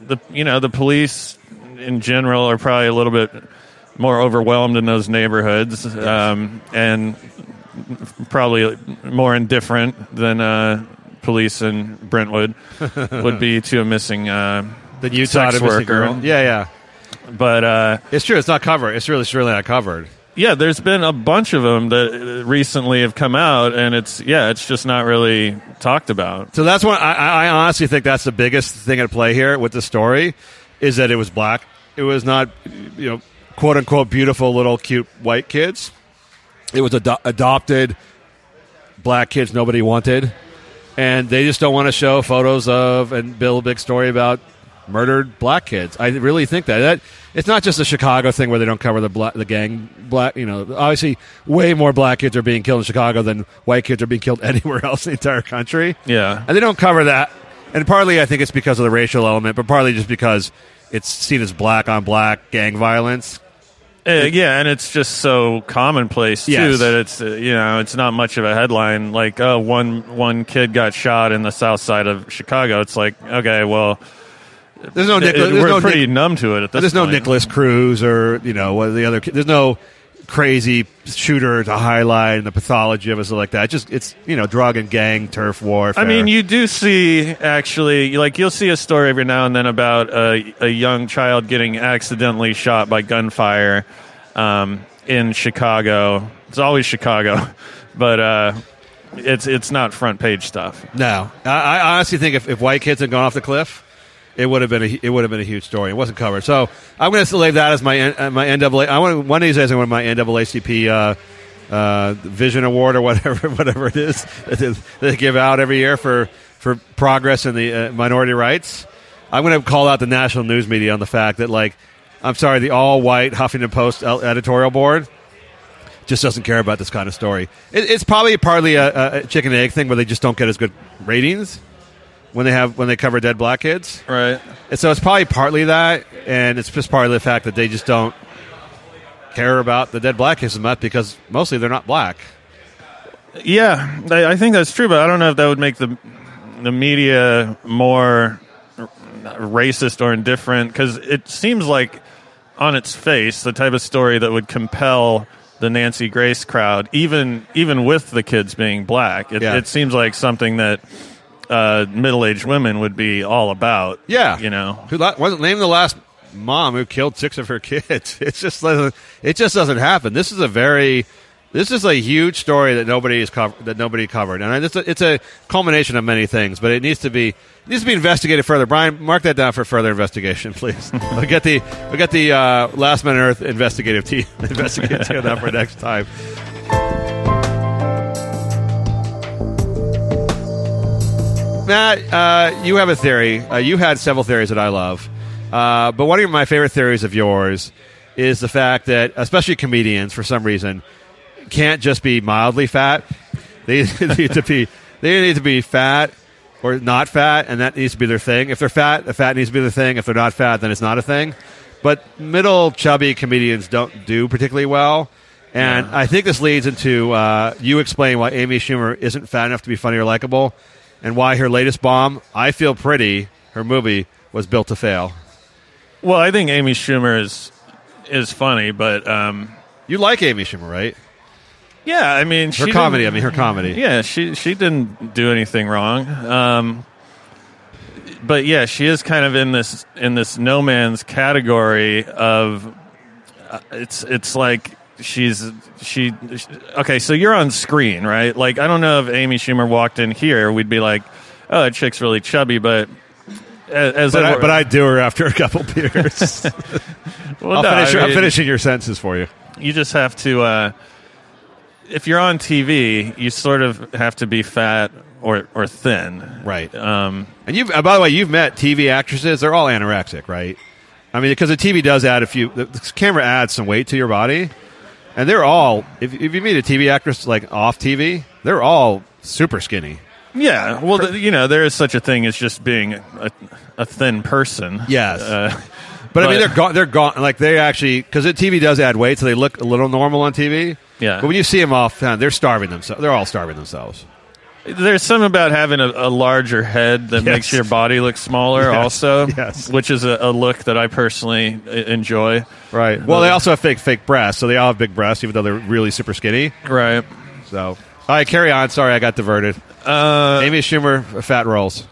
the you know the police in general are probably a little bit more overwhelmed in those neighborhoods, um, and probably more indifferent than uh, police in Brentwood would be to a missing uh, the Utah sex worker. girl. Yeah, yeah. But uh, It's true. It's not covered. It's really, it's really not covered. Yeah, there's been a bunch of them that recently have come out, and it's yeah, it's just not really talked about. So that's what I, I honestly think that's the biggest thing at play here with the story is that it was black. It was not, you know, quote unquote beautiful little cute white kids. It was ado- adopted black kids nobody wanted, and they just don't want to show photos of and build a big story about murdered black kids. I really think that that it's not just a Chicago thing where they don't cover the black, the gang black. You know, obviously, way more black kids are being killed in Chicago than white kids are being killed anywhere else in the entire country. Yeah. and they don't cover that. And partly, I think it's because of the racial element, but partly just because it's seen as black on black gang violence. Uh, yeah, and it's just so commonplace too Yes. that it's uh, you know it's not much of a headline. Like, oh, one one kid got shot in the south side of Chicago. It's like, okay, well, There's no Nikolas. we're There's no pretty Nic- numb to it at this. There's no. Nikolas Cruz or you know what the other. There's no crazy shooter to highlight and the pathology of it like that. Just it's you know drug and gang turf warfare. I mean, you do see actually, like you'll see a story every now and then about a, a young child getting accidentally shot by gunfire um, in Chicago. It's always Chicago, but uh, it's it's not front page stuff. no. I, I honestly think if, if white kids had gone off the cliff. It would have been a it would have been a huge story. It wasn't covered, so I'm going to leave that as my uh, my NAA. I want one of these days I want my NAACP uh, uh, Vision Award or whatever whatever it is that they- they give out every year for for progress in the uh, minority rights. I'm going to call out the national news media on the fact that like I'm sorry, the all white Huffington Post editorial board just doesn't care about this kind of story. It, it's probably partly a, a chicken and egg thing where they just don't get as good ratings when they have when they cover dead black kids. Right. And so it's probably partly that, and it's just partly the fact that they just don't care about the dead black kids as much because mostly they're not black. Yeah, I, I think that's true, but I don't know if that would make the the media more racist or indifferent because it seems like on its face the type of story that would compel the Nancy Grace crowd, even even with the kids being black. It, Yeah. it seems like something that uh, middle aged women would be all about. Yeah, you know. who la- wasn't name the last mom who killed six of her kids. It's just it just doesn't happen. This is a very this is a huge story that nobody is cover- that nobody covered, and it's a, it's a culmination of many things. But it needs to be it needs to be investigated further. Brian, mark that down for further investigation, please. we'll get the we'll get the uh, Last Man on Earth investigative team investigative team on that for next time. Matt, uh, you have a theory. Uh, you had several theories that I love, uh, but one of my favorite theories of yours is the fact that, especially comedians, for some reason, can't just be mildly fat. They need to be they need to be fat or not fat, and that needs to be their thing. If they're fat, the fat needs to be their thing. If they're not fat, then it's not a thing. But middle chubby comedians don't do particularly well. And I think this leads into uh, you explain why Amy Schumer isn't fat enough to be funny or likable, and why her latest bomb, I Feel Pretty, her movie, was built to fail. Well, I think Amy Schumer is is funny, but um, You like Amy Schumer, right? yeah, I mean, Her comedy, I mean, her comedy. Yeah, she she didn't do anything wrong. Um, but yeah, she is kind of in this in this no man's category of uh, it's it's like she's she okay. So you're on screen, right? Like I don't know if Amy Schumer walked in here, we'd be like, oh, that chick's really chubby, but. As, But I, but I do her after a couple beers. well, I'll no, finish, I I'm mean- finishing your sentences for you. you just have to uh, if you're on TV, you sort of have to be fat or or thin. Right. Um, And you've, uh, by the way, you've met TV actresses. They're all anorexic, right? I mean, because the TV does add a few. The camera adds some weight to your body, and they're all. If, if you meet a TV actress like off TV, they're all super skinny. yeah. Well, th- you know, there is such a thing as just being a, a thin person. Yes. Uh, But, I mean, they're gone. They're gone. Like they actually, because the TV does add weight, so they look a little normal on TV. Yeah. But when you see them off, uh, they're starving themselves. They're all starving themselves. There's something about having a, a larger head that Yes. makes your body look smaller, Yes. also. Yes. Which is a, a look that I personally uh, enjoy. Right. Well, they also have fake fake breasts, so they all have big breasts, even though they're really super skinny. Right. So, all right, carry on. Sorry, I got diverted. Uh, Amy Schumer, fat rolls.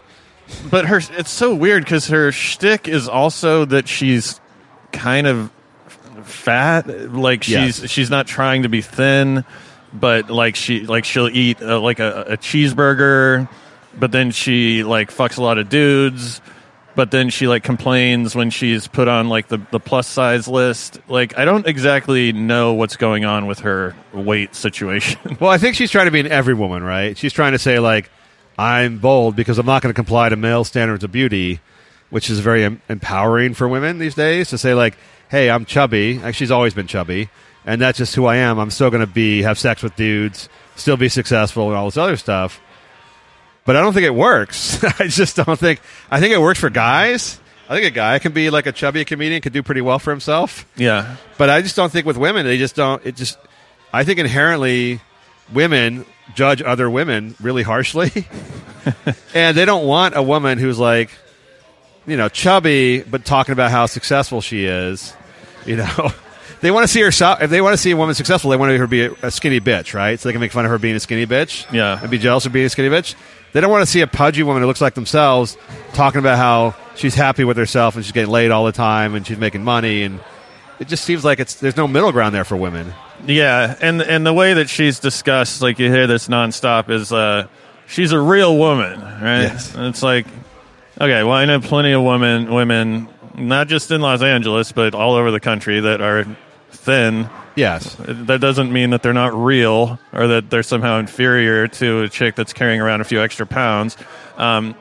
But her, it's so weird because her shtick is also that she's kind of fat. Like she's Yes. she's not trying to be thin, but like she like she'll eat uh, like a, a cheeseburger, but then she like fucks a lot of dudes. But then she like complains when she's put on like the, the plus size list. Like I don't exactly know what's going on with her weight situation. Well, I think she's trying to be an every woman, right? She's trying to say like, I'm bold because I'm not going to comply to male standards of beauty. which is very em- empowering for women these days to say like, "Hey, I'm chubby. Like, she's always been chubby, and that's just who I am. I'm still going to be have sex with dudes, still be successful, and all this other stuff." But I don't think it works. I just don't think. I think it works for guys. I think a guy can be like a chubby comedian, could do pretty well for himself. Yeah. But I just don't think with women, they just don't. It just, I think inherently, women judge other women really harshly, and they don't want a woman who's like, you know, chubby but talking about how successful she is. You know, they want to see her. so- If they want to see a woman successful, they want her to be a, a skinny bitch, right? So they can make fun of her being a skinny bitch. Yeah. and be jealous of being a skinny bitch. They don't want to see a pudgy woman who looks like themselves talking about how she's happy with herself and she's getting laid all the time and she's making money and it just seems like it's there's no middle ground there for women. Yeah, and and the way that she's discussed, like you hear this nonstop, is uh, she's a real woman, right? Yes. And it's like, okay, well, I know plenty of women, women, not just in Los Angeles, but all over the country that are thin. Yes. That doesn't mean that they're not real or that they're somehow inferior to a chick that's carrying around a few extra pounds. Um,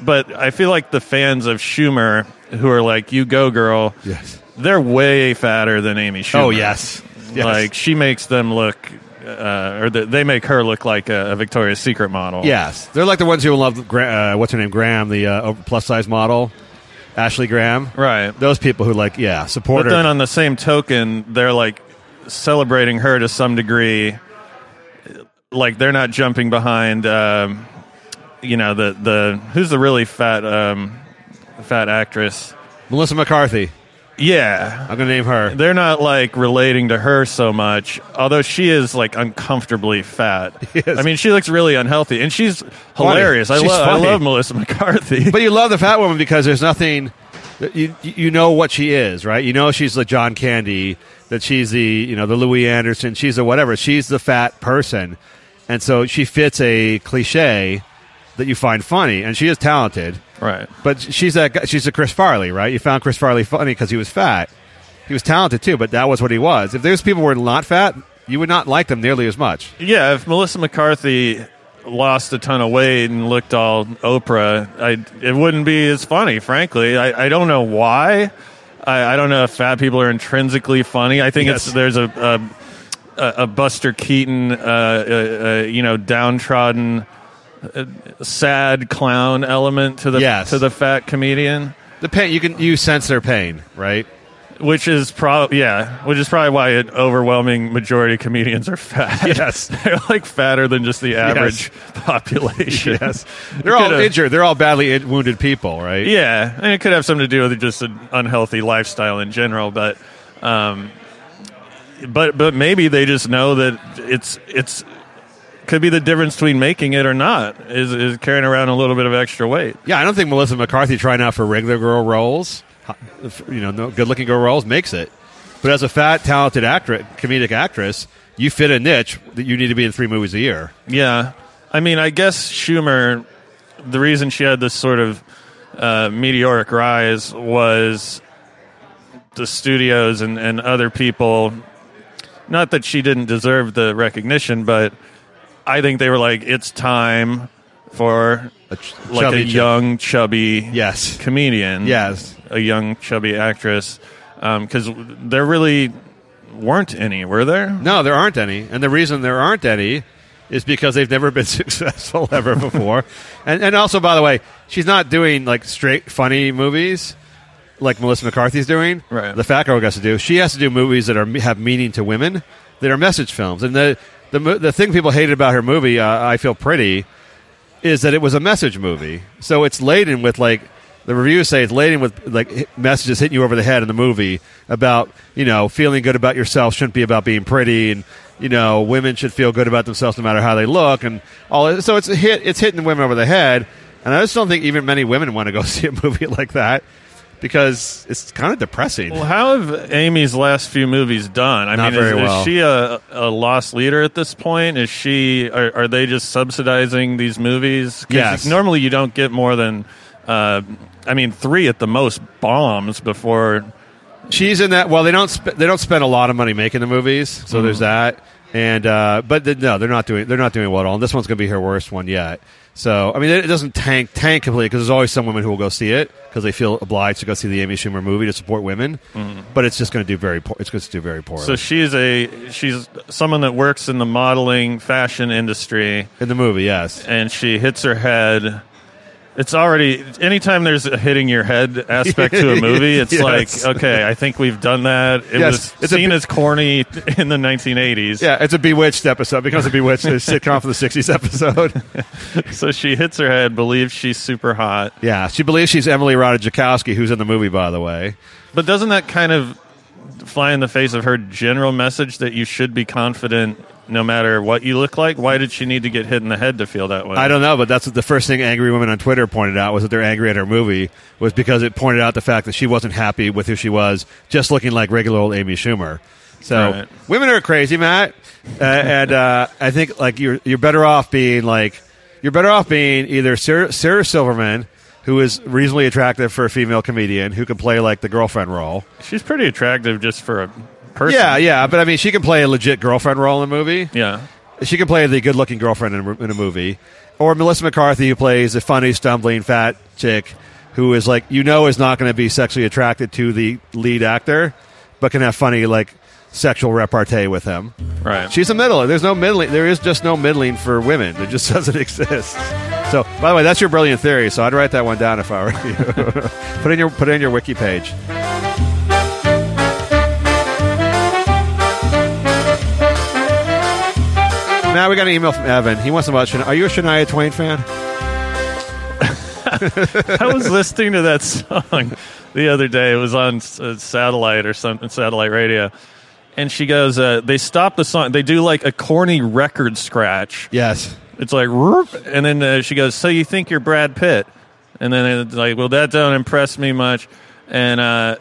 but I feel like the fans of Schumer who are like, "You go, girl," Yes. they're way fatter than Amy Schumer. Oh yes. Yes. Like she makes them look, uh, or the, they make her look like a, a Victoria's Secret model. Yes, they're like the ones who love Gra- uh, what's her name, Graham, the uh, plus size model, Ashley Graham. right. Those people who like, yeah, support her. But her. then on the same token, they're like celebrating her to some degree. Like they're not jumping behind, um, you know, the the who's the really fat um, fat actress. Melissa McCarthy. Yeah, I'm gonna name her. they're not like relating to her so much although she is like uncomfortably fat Yes. i mean she looks really unhealthy and she's hilarious I, She's lo- I love melissa mccarthy But you love the fat woman because there's nothing. You you know what she is, right? You know she's the John Candy, that she's the you know the Louie Anderson, she's the whatever. She's the fat person, and so she fits a cliche that you find funny, and she is talented. right But she's a she's a Chris Farley, right? You found Chris Farley funny because he was fat. He was talented too, but that was what he was. If those people were not fat, you would not like them nearly as much. yeah if melissa mccarthy lost a ton of weight and looked all oprah I, it wouldn't be as funny frankly i, I don't know why I, I don't know if fat people are intrinsically funny i think Yes. it's there's a, a a a Buster Keaton, uh, uh, uh, you know, downtrodden, sad clown element to the Yes. to the fat comedian, The pain you can you sense their pain, right? which is probably yeah, which is probably why an overwhelming majority of comedians are fat. Yes. they're like fatter than just the average population. Yes, they're all injured. They're all badly in- wounded people, right? Yeah, and it could have something to do with just an unhealthy lifestyle in general, but um, but but maybe they just know that it's it's could be the difference between making it or not is is carrying around a little bit of extra weight. Yeah, I don't think Melissa McCarthy trying out for regular girl roles, you know, no, good-looking girl roles makes it. But as a fat, talented actress, comedic actress, you fit a niche that you need to be in three movies a year. Yeah, I mean, I guess Schumer, the reason she had this sort of uh, meteoric rise was the studios and, and other people. Not that she didn't deserve the recognition, but I think they were like, it's time for A ch- like chubby a chick. young, chubby Yes. comedian. Yes. a young, chubby actress. Um, because there really weren't any, were there? No, there aren't any, and the reason there aren't any is because they've never been successful ever before. and and also, by the way, she's not doing like straight funny movies like Melissa McCarthy's doing. Right. The fat girl gets to do. She has to do movies that are have meaning to women, that are message films. And the the the thing people hated about her movie, uh, I feel pretty, is that it was a message movie. So it's laden with like the reviews say it's laden with like messages hitting you over the head in the movie about you know feeling good about yourself shouldn't be about being pretty and you know women should feel good about themselves no matter how they look and all. So it's hit. It's hitting women over the head, and I just don't think even many women want to go see a movie like that because it's kind of depressing. Well, how have Amy's last few movies done? I Not mean, is, well. is she a, a lost leader at this point? Is she? Are, are they just subsidizing these movies? Yes. Normally, you don't get more than, uh, I mean, three at the most bombs before. She's in that. Well, they don't. Sp- they don't spend a lot of money making the movies, so there's that. And uh, but the, no, they're not doing. They're not doing well at all. And this one's going to be her worst one yet. So I mean, it doesn't tank tank completely because there's always some women who will go see it because they feel obliged to go see the Amy Schumer movie to support women. Mm-hmm. But it's just going to do very poor. It's going to do very poorly So she's a she's someone that works in the modeling fashion industry, in the movie. Yes, and she hits her head. It's already anytime there's a hitting your head aspect to a movie, it's Yes. like okay, I think we've done that. It Yes, was it's seen as corny in the 1980s. yeah, it's a Bewitched episode. It becomes a Bewitched a sitcom from the '60s episode. So she hits her head, believes she's super hot, yeah, she believes she's Emily Ratajkowski, who's in the movie, by the way. but doesn't that kind of fly in the face of her general message that you should be confident no matter what you look like? Why did she need to get hit in the head to feel that way? I don't know, but that's what the first thing angry women on Twitter pointed out was that they're angry at her movie was because it pointed out the fact that she wasn't happy with who she was, just looking like regular old Amy Schumer. So Right. women are crazy, Matt, uh, and uh, I think like you're you're better off being like you're better off being either Sarah, Sarah Silverman, who is reasonably attractive for a female comedian who can play like the girlfriend role. She's pretty attractive just for a person. Yeah, yeah, but I mean, she can play a legit girlfriend role in a movie. Yeah. She can play the good-looking girlfriend in a, in a movie, or Melissa McCarthy, who plays a funny, stumbling, fat chick who is like you know is not going to be sexually attracted to the lead actor, but can have funny like sexual repartee with him. Right. She's a middle. There's no middling. There is just no middling for women. It just doesn't exist. So, by the way, that's your brilliant theory. So I'd write that one down if I were you. put in your put it in your wiki page. Now we got an email from Evan. He wants to know about Shania. Are you a Shania Twain fan? I was listening to that song the other day. It was on uh, satellite or something, satellite radio. And she goes, uh, they stop the song. They do like a corny record scratch. Yes. It's like, "Roop," and then uh, she goes, so you think you're Brad Pitt? And then it's like, well, that don't impress me much. And uh,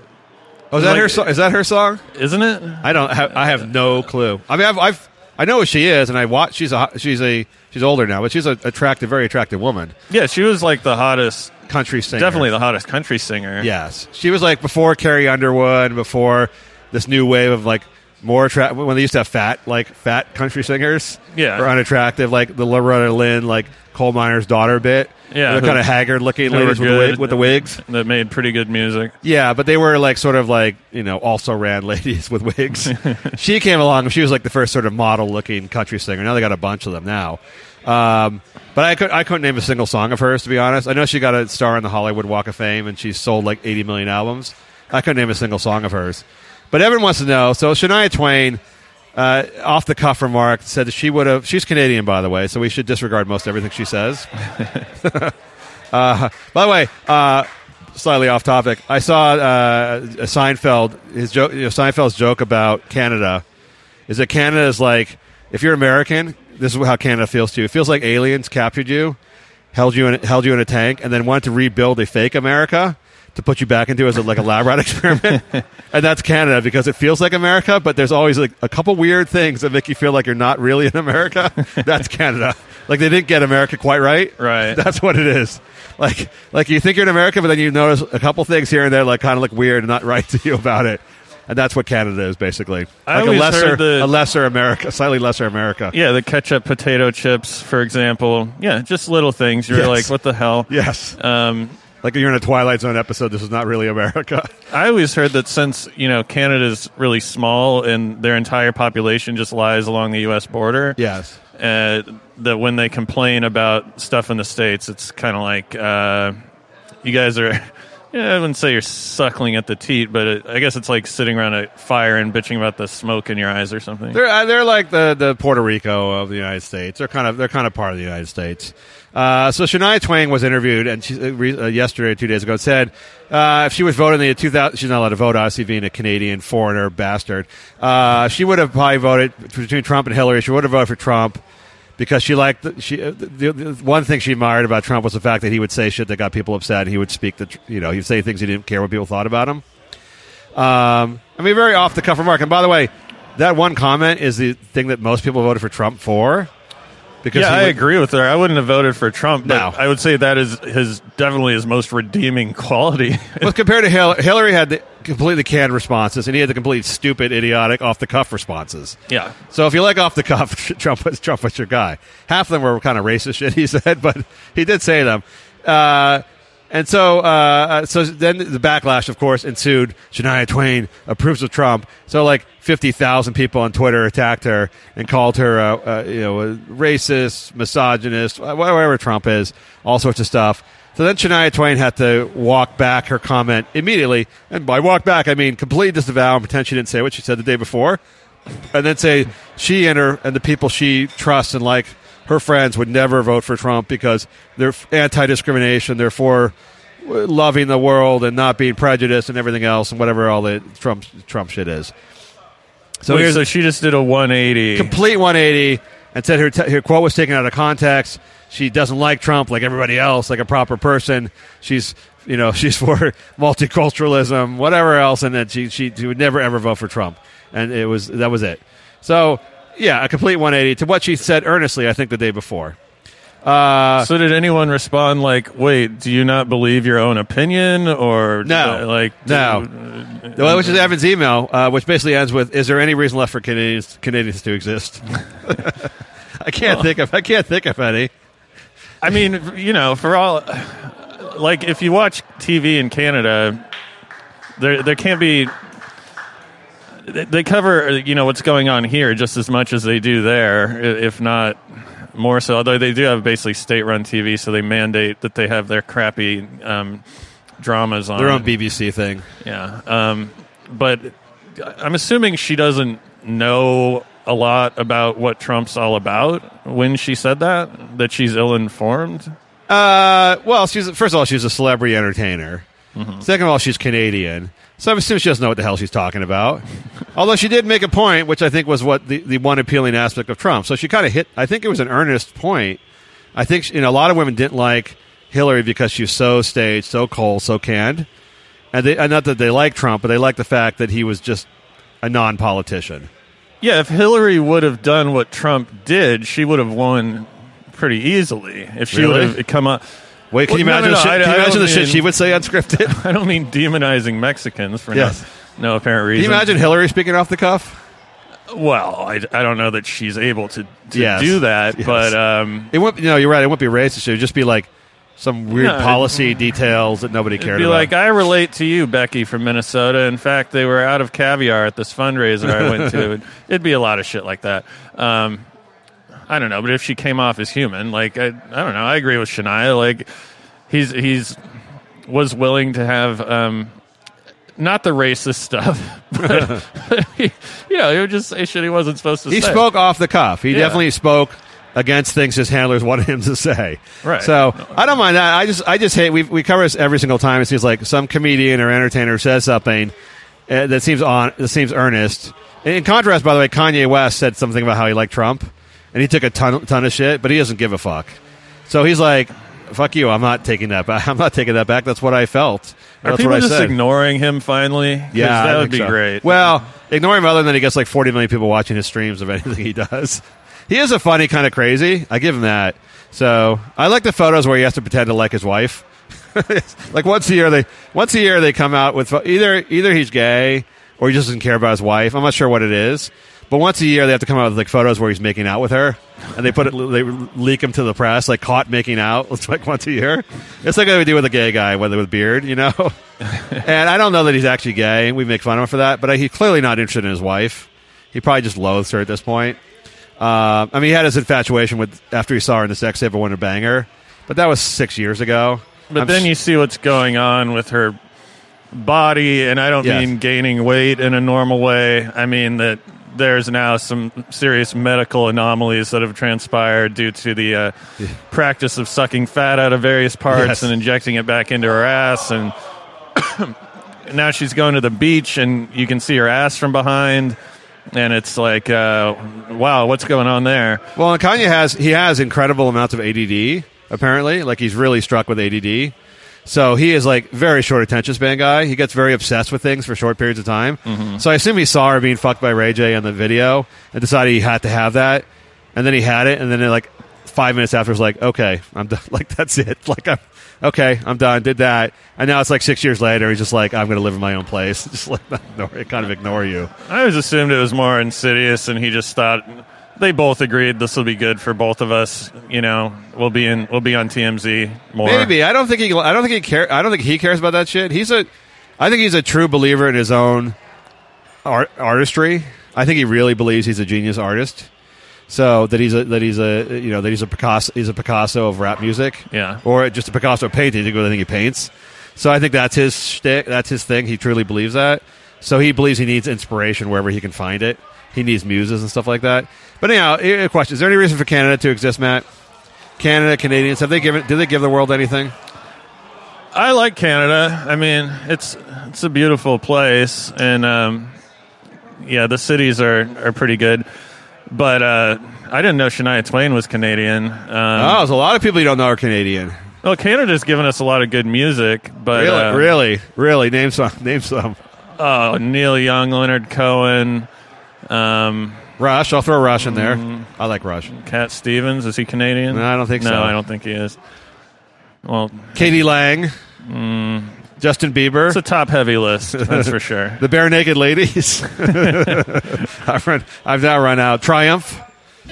Oh, is that Like- her? So- is that her song? isn't it? I don't. Have, I have no clue. I mean, I've, I've I know who she is, and I watch. She's a she's a she's older now, but she's an attractive, very attractive woman. Yeah, she was like the hottest, Country singer, definitely the hottest country singer. Yes, she was like before Carrie Underwood, before this new wave of like more attractive when they used to have fat like fat country singers. Yeah. or unattractive like the Loretta Lynn like coal miner's daughter bit. Yeah, they're kind of haggard looking ladies with the, wig, with the wigs. that made pretty good music. Yeah, but they were like sort of like you know also ran ladies with wigs. she came along. She was like the first sort of model looking country singer. Now they got a bunch of them now. Um, but I could I couldn't name a single song of hers to be honest. I know she got a star on the Hollywood Walk of Fame and she's sold like 80 million albums. I couldn't name a single song of hers. But everyone wants to know. So Shania Twain. Uh, off the cuff remark said that she would have. She's Canadian, by the way, so we should disregard most everything she says. Uh, by the way, uh, slightly off topic. I saw uh, Seinfeld. His joke, you know, Seinfeld's joke about Canada is that Canada is like if you're American. This is how Canada feels to you. It feels like aliens captured you, held you in held you in a tank, and then wanted to rebuild a fake America to put you back into as a, like a lab rat experiment. and that's Canada because it feels like America, but there's always like a couple weird things that make you feel like you're not really in America. that's Canada. Like they didn't get America quite right. Right. That's what it is. Like like you think you're in America, but then you notice a couple things here and there like kind of look weird and not right to you about it. And that's what Canada is basically. I like a lesser heard the- a lesser America, slightly lesser America. Yeah, the ketchup potato chips, for example. Yeah, just little things. You're Yes. like, what the hell? Yes. Um, Like you're in a Twilight Zone episode. This is not really America. I always heard that since you know Canada's really small and their entire population just lies along the U.S. border, yes. uh, that when they complain about stuff in the states, it's kind of like uh, you guys are. Yeah, I wouldn't say you're suckling at the teat, but it, I guess it's like sitting around a fire and bitching about the smoke in your eyes or something. They're uh, they're like the, the Puerto Rico of the United States. They're kind of they're kind of part of the United States. Uh, so Shania Twain was interviewed and she uh, uh, yesterday, two days ago, said uh, if she was voting in the 2000, she's not allowed to vote, obviously being a Canadian foreigner bastard. Uh, she would have probably voted between Trump and Hillary. She would have voted for Trump because she liked the, she uh, the, the one thing she admired about Trump was the fact that he would say shit that got people upset. He would speak the you know he'd say things he didn't care what people thought about him. Um, I mean, very off the cuff remark. And by the way, that one comment is the thing that most people voted for Trump for. Because yeah, I would- agree with her. I wouldn't have voted for Trump, but No. I would say that is his definitely his most redeeming quality. Well, compared to Hillary, Hillary had the completely canned responses, and he had the complete stupid, idiotic, off the cuff responses. Yeah. So if you like off the cuff, Trump was Trump was your guy. Half of them were kind of racist shit he said, but he did say them. Uh, and so, uh, so then the backlash, of course, ensued. Shania Twain approves of Trump. So, like fifty thousand people on Twitter attacked her and called her, uh, uh, you know, racist, misogynist, whatever Trump is, all sorts of stuff. So then Shania Twain had to walk back her comment immediately, and by walk back I mean completely disavow and pretend she didn't say what she said the day before, and then say she and her and the people she trusts and like her friends would never vote for Trump because they're anti-discrimination, they're for loving the world and not being prejudiced and everything else and whatever all the Trump Trump shit is. So here's so she just did a 180. complete 180 and said her, t- her quote was taken out of context. She doesn't like Trump like everybody else, like a proper person. She's you know she's for multiculturalism, whatever else, and that she, she she would never ever vote for Trump. And it was that was it. So yeah, a complete 180 to what she said earnestly. I think the day before. Uh, So did anyone respond like, "Wait, do you not believe your own opinion?" Or No. uh, like No. Well, which is Evan's email, uh, which basically ends with, "Is there any reason left for Canadians Canadians to exist?" I can't think of I can't think of any. I mean, you know, for all like if you watch TV in Canada, there there can't be they cover you know what's going on here just as much as they do there, if not more so. Although they do have basically state-run TV, so they mandate that they have their crappy um, dramas on Their own BBC thing. Yeah, um, but I'm assuming she doesn't know a lot about what Trump's all about when she said that. That she's ill-informed. Uh, well, she's first of all she's a celebrity entertainer. Second of all, she's Canadian, so I'm assuming she doesn't know what the hell she's talking about. Although she did make a point, which I think was what the, the one appealing aspect of Trump. So she kind of hit. I think it was an earnest point. I think she- you know a lot of women didn't like Hillary because she was so staged, so cold, so canned, and, they, and not that they like Trump, but they like the fact that he was just a non-politician. Yeah, if Hillary would have done what Trump did, she would have won pretty easily. If she Really? would have come up. Wait, can Well, you no, no, imagine? no, the shit, I- can you imagine the shit she would say unscripted? I don't mean demonizing Mexicans for Yes. no, no apparent reason. Can you imagine Hillary speaking off the cuff? Well, I, I don't know that she's able to, to Yes. do that, Yes. but um, It wouldn't. You know, you're right. It wouldn't be racist. It would just be like some weird No, it- policy details that nobody It'd cared be about. like, I relate to you, Becky from Minnesota. In fact, they were out of caviar at this fundraiser I went to. It'd be a lot of shit like that. Um, I don't know, but if she came off as human, like I, I don't know. I agree with Shania. Like he's he's was willing to have um, not the racist stuff, but, but he, you know, he would just say shit he wasn't supposed to he say. spoke off the cuff. He Yeah. definitely spoke against things his handlers wanted him to say. Right. So I don't mind that. I just I just hate we we cover this every single time. It seems like some comedian or entertainer says something uh, that seems on that seems earnest. In contrast, by the way, Kanye West said something about how he liked Trump, and he took a ton ton of shit, but he doesn't give a fuck. So he's like, "Fuck you! I'm not taking that back. I'm not taking that back. That's what I felt. Are That's people what I just said." ignoring him finally? Yeah, that I would think be so. great. Well, ignore him other than he gets like 40 million people watching his streams of anything he does. He is a funny kind of crazy. I give him that. So I like the photos where he has to pretend to like his wife. like once a year they once a year they come out with pho- either either he's gay or he just doesn't care about his wife. I'm not sure what it is. But once a year they have to come out with like photos where he's making out with her, and they put it they leak him to the press like caught making out. It's like once a year. It's like what we do with a gay guy, whether with beard, you know. and I don't know that he's actually gay. We make fun of him for that, but he's clearly not interested in his wife. He probably just loathes her at this point. Uh, I mean, he had his infatuation with after he saw her in the sex tape and wanted to bang her, but that was six years ago. But I'm then s- you see what's going on with her body, and I don't Yes. mean gaining weight in a normal way. I mean that there's now some serious medical anomalies that have transpired due to the uh, practice of sucking fat out of various parts Yes. and injecting it back into her ass, and now she's going to the beach, and you can see her ass from behind. And it's like, uh, wow, what's going on there? Well, and Kanye has he has incredible amounts of ADD. Apparently, like he's really struck with ADD. So he is like very short attention span guy. He gets very obsessed with things for short periods of time. Mm-hmm. So I assume he saw her being fucked by Ray J on the video and decided he had to have that. And then he had it, and then like five minutes after was like, okay, I'm done. Like that's it. Like I'm okay, I'm done. Did that, and now it's like six years later. He's just like, I'm going to live in my own place. Just like ignore, kind of ignore you. I always assumed it was more insidious, and he just thought they both agreed this will be good for both of us. You know, we'll be in, we'll be on TMZ more. Maybe I don't think he. I don't think he care. I don't think he cares about that shit. He's a. I think he's a true believer in his own art, artistry. I think he really believes he's a genius artist. So that he's a that he's a you know that he's a Picasso he's a Picasso of rap music. Yeah. Or just a Picasso of painting. I think he paints. So I think that's his shtick. That's his thing. He truly believes that. So he believes he needs inspiration wherever he can find it. He needs muses and stuff like that. But anyhow, a question: Is there any reason for Canada to exist, Matt? Canada, Canadians, have they given? Did they give the world anything? I like Canada. I mean, it's it's a beautiful place, and um, yeah, the cities are are pretty good. But uh, I didn't know Shania Twain was Canadian. Um, Oh, there's a lot of people you don't know are Canadian. Well, Canada's given us a lot of good music, but Really, uh, really, really. Name some. Name some. oh, Neil Young, Leonard Cohen, um, Rush. I'll throw Rush in there. Mm-hmm. I like Rush. Cat Stevens. Is he Canadian? No, I don't think no, so. I don't think he is. Well, k.d. lang. Mm. Justin Bieber. it's a top heavy list, that's for sure. the Barenaked Ladies. I've, run, I've now run out. Triumph.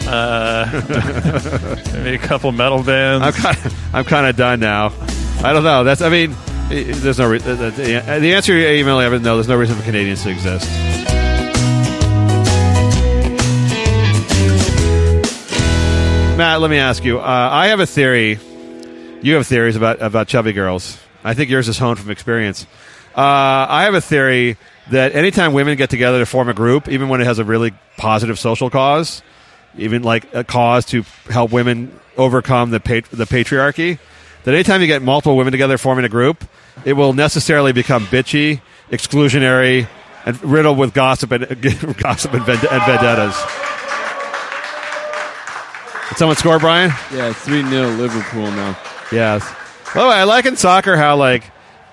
Uh, maybe a couple metal bands. I'm kind of, I'm kind of done now. I don't know. That's. I mean, there's no. Re- the, the, the answer to your email, Evan. No, there's no reason for Canadians to exist. Matt, let me ask you. Uh, I have a theory. You have theories about about chubby girls. I think yours is honed from experience. Uh, I have a theory that anytime women get together to form a group, even when it has a really positive social cause, even like a cause to help women overcome the pat- the patriarchy, that anytime you get multiple women together forming a group, it will necessarily become bitchy, exclusionary, and riddled with gossip and gossip and, vend- and vendettas. Did someone score, Brian? Yeah, 3 0 Liverpool now. Yes. By the way, I like in soccer how like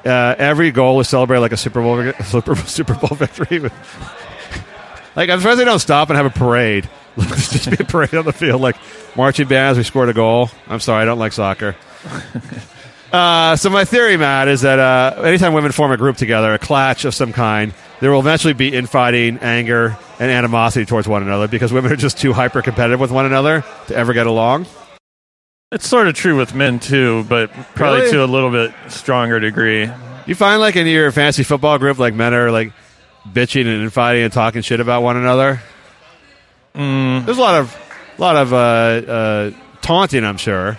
uh, every goal is celebrated like a Super Bowl Super, Super Bowl victory. like I'm surprised they don't stop and have a parade. Just be a parade on the field, like marching bands. We scored a goal. I'm sorry, I don't like soccer. Uh, so my theory, Matt, is that uh, anytime women form a group together, a clutch of some kind, there will eventually be infighting, anger, and animosity towards one another because women are just too hyper competitive with one another to ever get along. It's sort of true with men too, but probably Really? to a little bit stronger degree. You find like in your fantasy football group, like men are like bitching and infighting and talking shit about one another. Mm. There's a lot of, lot of uh, uh, taunting, I'm sure.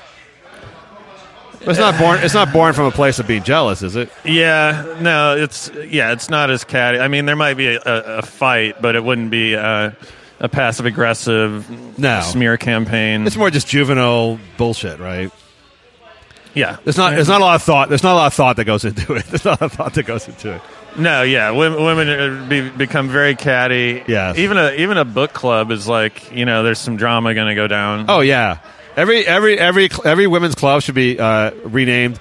But it's not born. It's not born from a place of being jealous, is it? Yeah, no, it's yeah, it's not as catty. I mean, there might be a, a, a fight, but it wouldn't be uh, a passive aggressive No. smear campaign. It's more just juvenile bullshit, right? yeah, There's not. There's not a lot of thought. There's not a lot of thought that goes into it. There's not a lot of thought that goes into it. No, yeah, women, women be, become very catty. Yes. even a even a book club is like you know, there's some drama going to go down. Oh yeah. Every every every every women's club should be uh, renamed.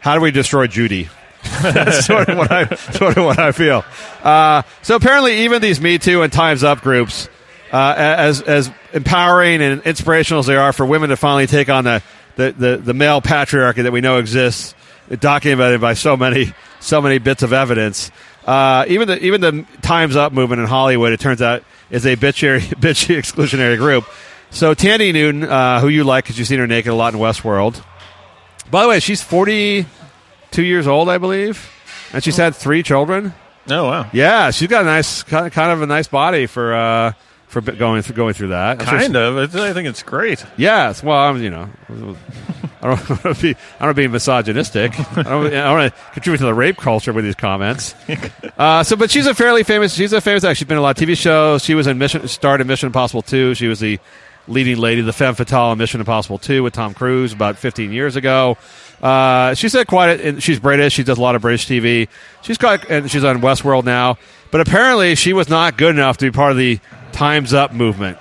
How do we destroy Judy? That's sort of what I sort of what I feel. Uh, so apparently, even these Me Too and Times Up groups, uh, as as empowering and inspirational as they are for women to finally take on the the, the, the male patriarchy that we know exists, documented by so many so many bits of evidence. Uh, even the even the Times Up movement in Hollywood, it turns out, is a bitchy bitchy exclusionary group. So Thandie Newton, uh, who you like because you've seen her naked a lot in Westworld. By the way, she's forty-two years old, I believe, and she's had three children. oh wow, Yeah, she's got a nice, kind of, a nice body for uh, for going through going through that. I'm sure kind of. It's, I think it's great. Yes. Well, I'm, you know, I don't want to be, I don't wanna be misogynistic. I don't, I don't want to contribute to the rape culture with these comments. Uh, so, but she's a fairly famous. She's a famous. Actually, she's been in a lot of TV shows. She was in Mission, starred in Mission Impossible Two. She was the leading lady, the femme fatale in Mission Impossible Two with Tom Cruise about 15 years ago. Uh, she's had quite. A, she's British. She does a lot of British TV. She's got, and she's on Westworld now. But apparently, she was not good enough to be part of the Times Up movement.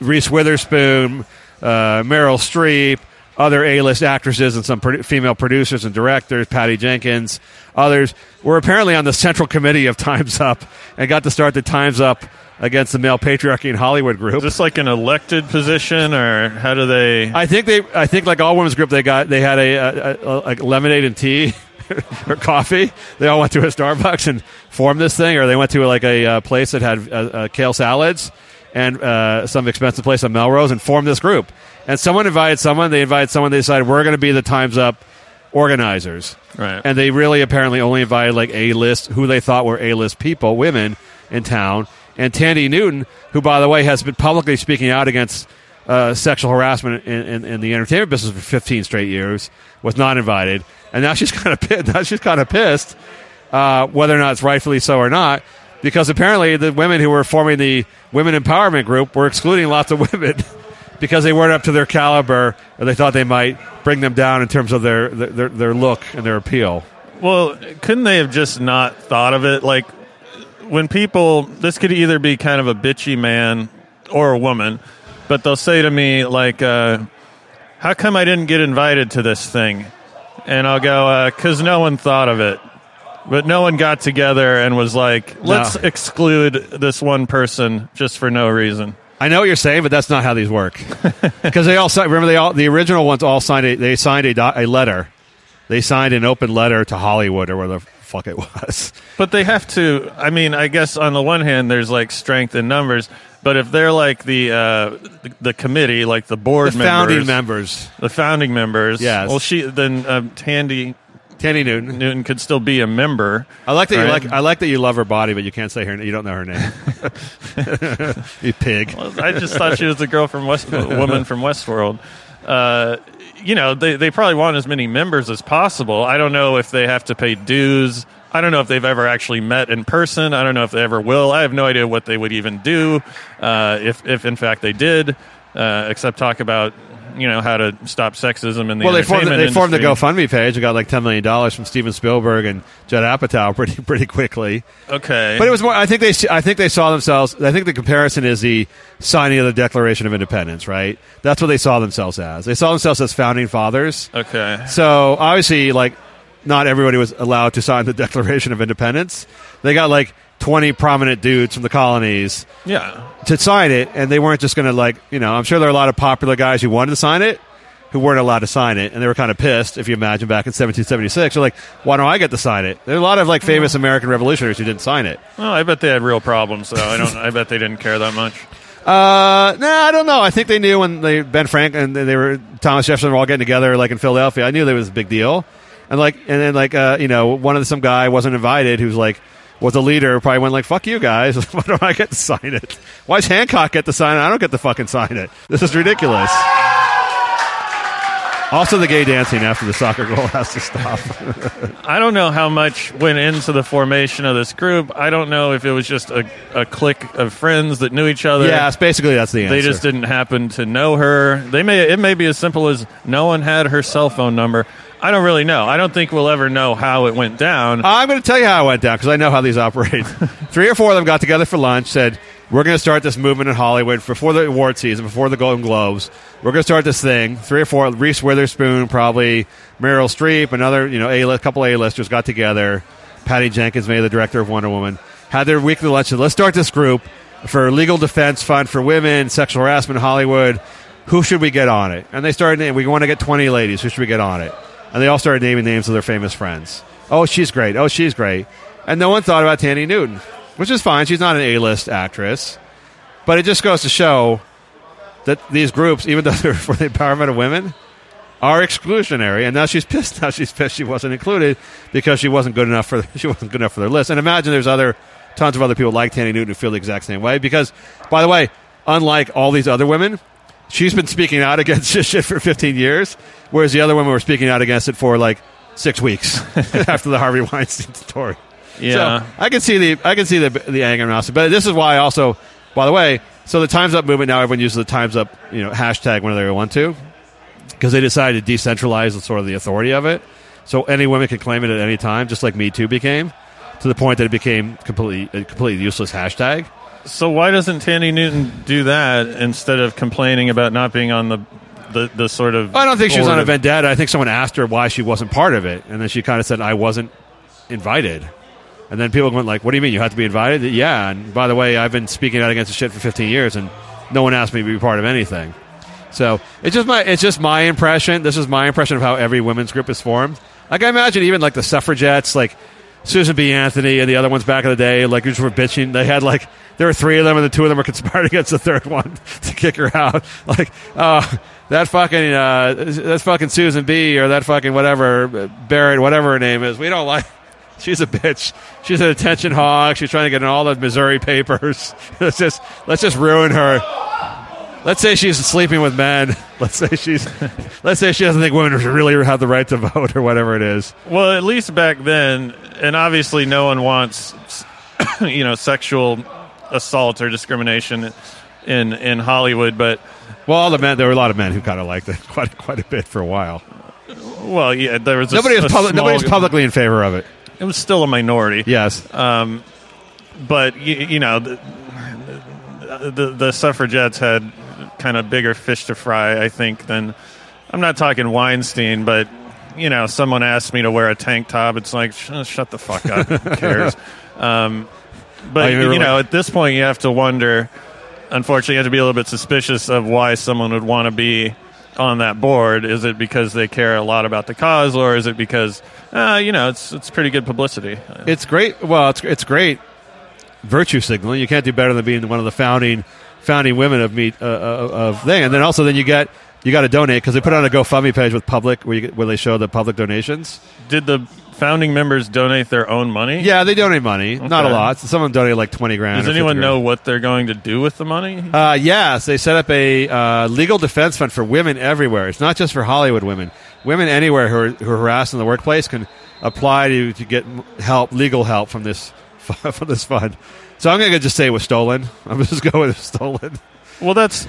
Reese Witherspoon, uh, Meryl Streep, other A-list actresses and some produ- female producers and directors, Patty Jenkins, others, were apparently on the central committee of Times Up and got to start the Times Up against the male patriarchy in Hollywood group. Is this like an elected position, or how do they? I think they. I think like all women's group, they got they had a, a, a like lemonade and tea or coffee. They all went to a Starbucks and formed this thing, or they went to like a, uh place that had uh, uh, kale salads and uh, some expensive place on Melrose and formed this group. And someone invited someone. They invited someone. They decided we're going to be the Times Up organizers. Right. And they really apparently only invited like A list, who they thought were A list people, women in town. And Thandie Newton, who by the way has been publicly speaking out against uh, sexual harassment in, in, in the entertainment business for 15 straight years, was not invited. And now she's kind of pissed. Now she's kind of pissed, uh, whether or not it's rightfully so or not, because apparently the women who were forming the women empowerment group were excluding lots of women because they weren't up to their caliber, or they thought they might bring them down in terms of their their, their look and their appeal. Well, couldn't they have just not thought of it? Like when people, this could either be kind of a bitchy man or a woman, but they'll say to me like, uh, "How come I didn't get invited to this thing?" And I'll go, "Cause no one thought of it." But no one got together and was like, "Let's exclude this one person just for no reason." I know what you're saying, but that's not how these work. Because they all si- remember they all the original ones all signed a they signed a, a letter. They signed an open letter to Hollywood or where the fuck it was. But they have to. I mean, I guess on the one hand, there's like strength in numbers, but if they're like the uh, the, the committee, like the board The founding members, members, the founding members, Yes. Well, she then um, Thandie Thandie Newton. Newton could still be a member. I like that you like I like that you love her body, but you can't say her. You don't know her name. you pig. I just thought she was the girl from West, woman from Westworld. Uh, you know, they they probably want as many members as possible. I don't know if they have to pay dues. I don't know if they've ever actually met in person. I don't know if they ever will. I have no idea what they would even do uh, if if in fact they did, uh, except talk about you know how to stop sexism in the Well, they formed entertainment they formed the. GoFundMe page. and got like ten million dollars from Steven Spielberg and Judd Apatow pretty pretty quickly. Okay, But it was more. I think they. I think they saw themselves. I think the comparison is the signing of the Declaration of Independence. Right. That's what they saw themselves as. They saw themselves as founding fathers. okay. So obviously, like, not everybody was allowed to sign the Declaration of Independence. They got like twenty prominent dudes from the colonies Yeah, to sign it, and they weren't just going to like. You know, I'm sure there are a lot of popular guys who wanted to sign it. Who weren't allowed to sign it, and they were kind of pissed. If you imagine back in 1776, they're like, "Why don't I get to sign it?" There are a lot of like famous American revolutionaries who didn't sign it. well, I bet they had real problems though. I don't. I bet they didn't care that much. Uh, nah, I don't know. I think they knew when they Ben Frank and they were Thomas Jefferson were all getting together, like in Philadelphia. I knew there was a big deal, and like, and then like, uh, you know, one of the, some guy wasn't invited who's like was a leader. Probably went like, "Fuck you guys! Why don't I get to sign it? Why does Hancock get to sign it? I don't get to fucking sign it. This is ridiculous." Also, the gay dancing after the soccer goal has to stop. I don't know how much went into the formation of this group. I don't know if it was just a, a clique of friends that knew each other. yes, basically that's the answer. They just didn't happen to know her. They may it may be as simple as no one had her cell phone number. I don't really know. I don't think we'll ever know how it went down. I'm going to tell you how it went down because I know how these operate. Three or four of them got together for lunch, said, We're going to start this movement in Hollywood before the award season, before the Golden Globes. We're going to start this thing. Three or four, Reese Witherspoon, probably Meryl Streep, another, you know, a couple A-listers got together. Patty Jenkins, maybe the director of Wonder Woman, had their weekly lunch. Said, Let's start this group for legal defense fund for women, sexual harassment in Hollywood. Who should we get on it? And they started we want to get 20 ladies. Who should we get on it? And they all started naming names of their famous friends. Oh, she's great. Oh, she's great. And no one thought about Thandie Newton, which is fine. She's not an A-list actress. But it just goes to show that these groups, even though they're for the empowerment of women, are exclusionary. And now she's pissed. Now she's pissed she wasn't included because she wasn't good enough for she wasn't good enough for their list. And imagine there's other tons of other people like Thandie Newton who feel the exact same way. Because, by the way, unlike all these other women, she's been speaking out against this shit for 15 years, whereas the other women were speaking out against it for like six weeks after the Harvey Weinstein story. yeah. So I can see the I can see the the anger and also, but this is why also, by the way, so the Times Up movement now everyone uses the Times Up you know hashtag whenever they want to, because they decided to decentralize the sort of the authority of it, so any woman can claim it at any time, just like Me Too became, to the point that it became completely a completely useless hashtag. So why doesn't Thandie Newton do that instead of complaining about not being on the the the sort of. I don't think she was on a of- vendetta. I think someone asked her why she wasn't part of it, and then she kind of said, "I wasn't invited." And then people went like, "What do you mean you have to be invited?" Yeah, and by the way, I've been speaking out against the shit for 15 years, and no one asked me to be part of anything. So it's just my it's just my impression. This is my impression of how every women's group is formed. Like I imagine even like the suffragettes, like Susan B. Anthony and the other ones back in the day, like just were bitching. They had like there were three of them, and the two of them were conspiring against the third one to kick her out. Like, oh, that fucking uh, fucking Susan B. or that fucking whatever Barrett, whatever her name is. We don't like. She's a bitch. She's an attention hog. She's trying to get in all the Missouri papers. let's just let's just ruin her. Let's say she's sleeping with men. Let's say she's. let's say she doesn't think women really have the right to vote or whatever it is. Well, at least back then, and obviously, no one wants, you know, sexual assault or discrimination in in Hollywood. But Well, all the men. There were a lot of men who kind of liked it quite quite a bit for a while. well, yeah, there was a, Nobody was public, small- nobody was publicly in favor of it. It was still a minority. Yes. Um, but you, you know the, the the suffragettes had kind of bigger fish to fry i think than i'm not talking weinstein but you know someone asked me to wear a tank top it's like sh- shut the fuck up who cares um, but you mean know at this point you have to wonder unfortunately you have to be a little bit suspicious of why someone would want to be on that board is it because they care a lot about the cause or is it because uh, you know it's it's pretty good publicity It's great. Well, it's it's great virtue signaling. You can't do better than being one of the founding founding women of me uh, uh, of thing. And then also then you got you got to donate because they put on a GoFundMe page with public where you where they show the public donations. did the founding members donate their own money Yeah, they donate money, not a Okay. lot. Some of them donate like twenty grand. Does or 50 anyone grand. know what they're going to do with the money? Uh, yes, they set up a uh, legal defense fund for women everywhere. It's not just for Hollywood women. Women anywhere who are, who are harassed in the workplace can apply to, to get help, legal help from this from this fund. So I'm going to just say it was stolen. I'm just going with stolen. Well, that's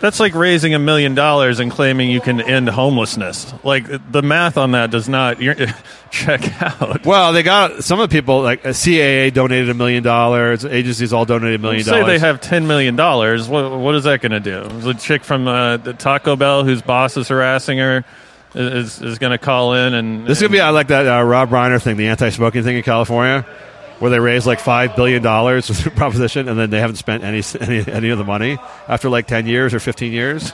that's like raising a million dollars and claiming you can end homelessness. Like the math on that does not check out. Well, they got some of the people like uh, CAA donated a million dollars. Agencies all donated a million Say dollars. they have ten million dollars. What, what is that going to do? The chick from uh, the Taco Bell whose boss is harassing her is is going to call in and This is gonna be I like that uh, Rob Reiner thing, the anti-smoking thing in California, where they raised like five billion dollars with the proposition, and then they haven't spent any any any of the money after like ten years or fifteen years,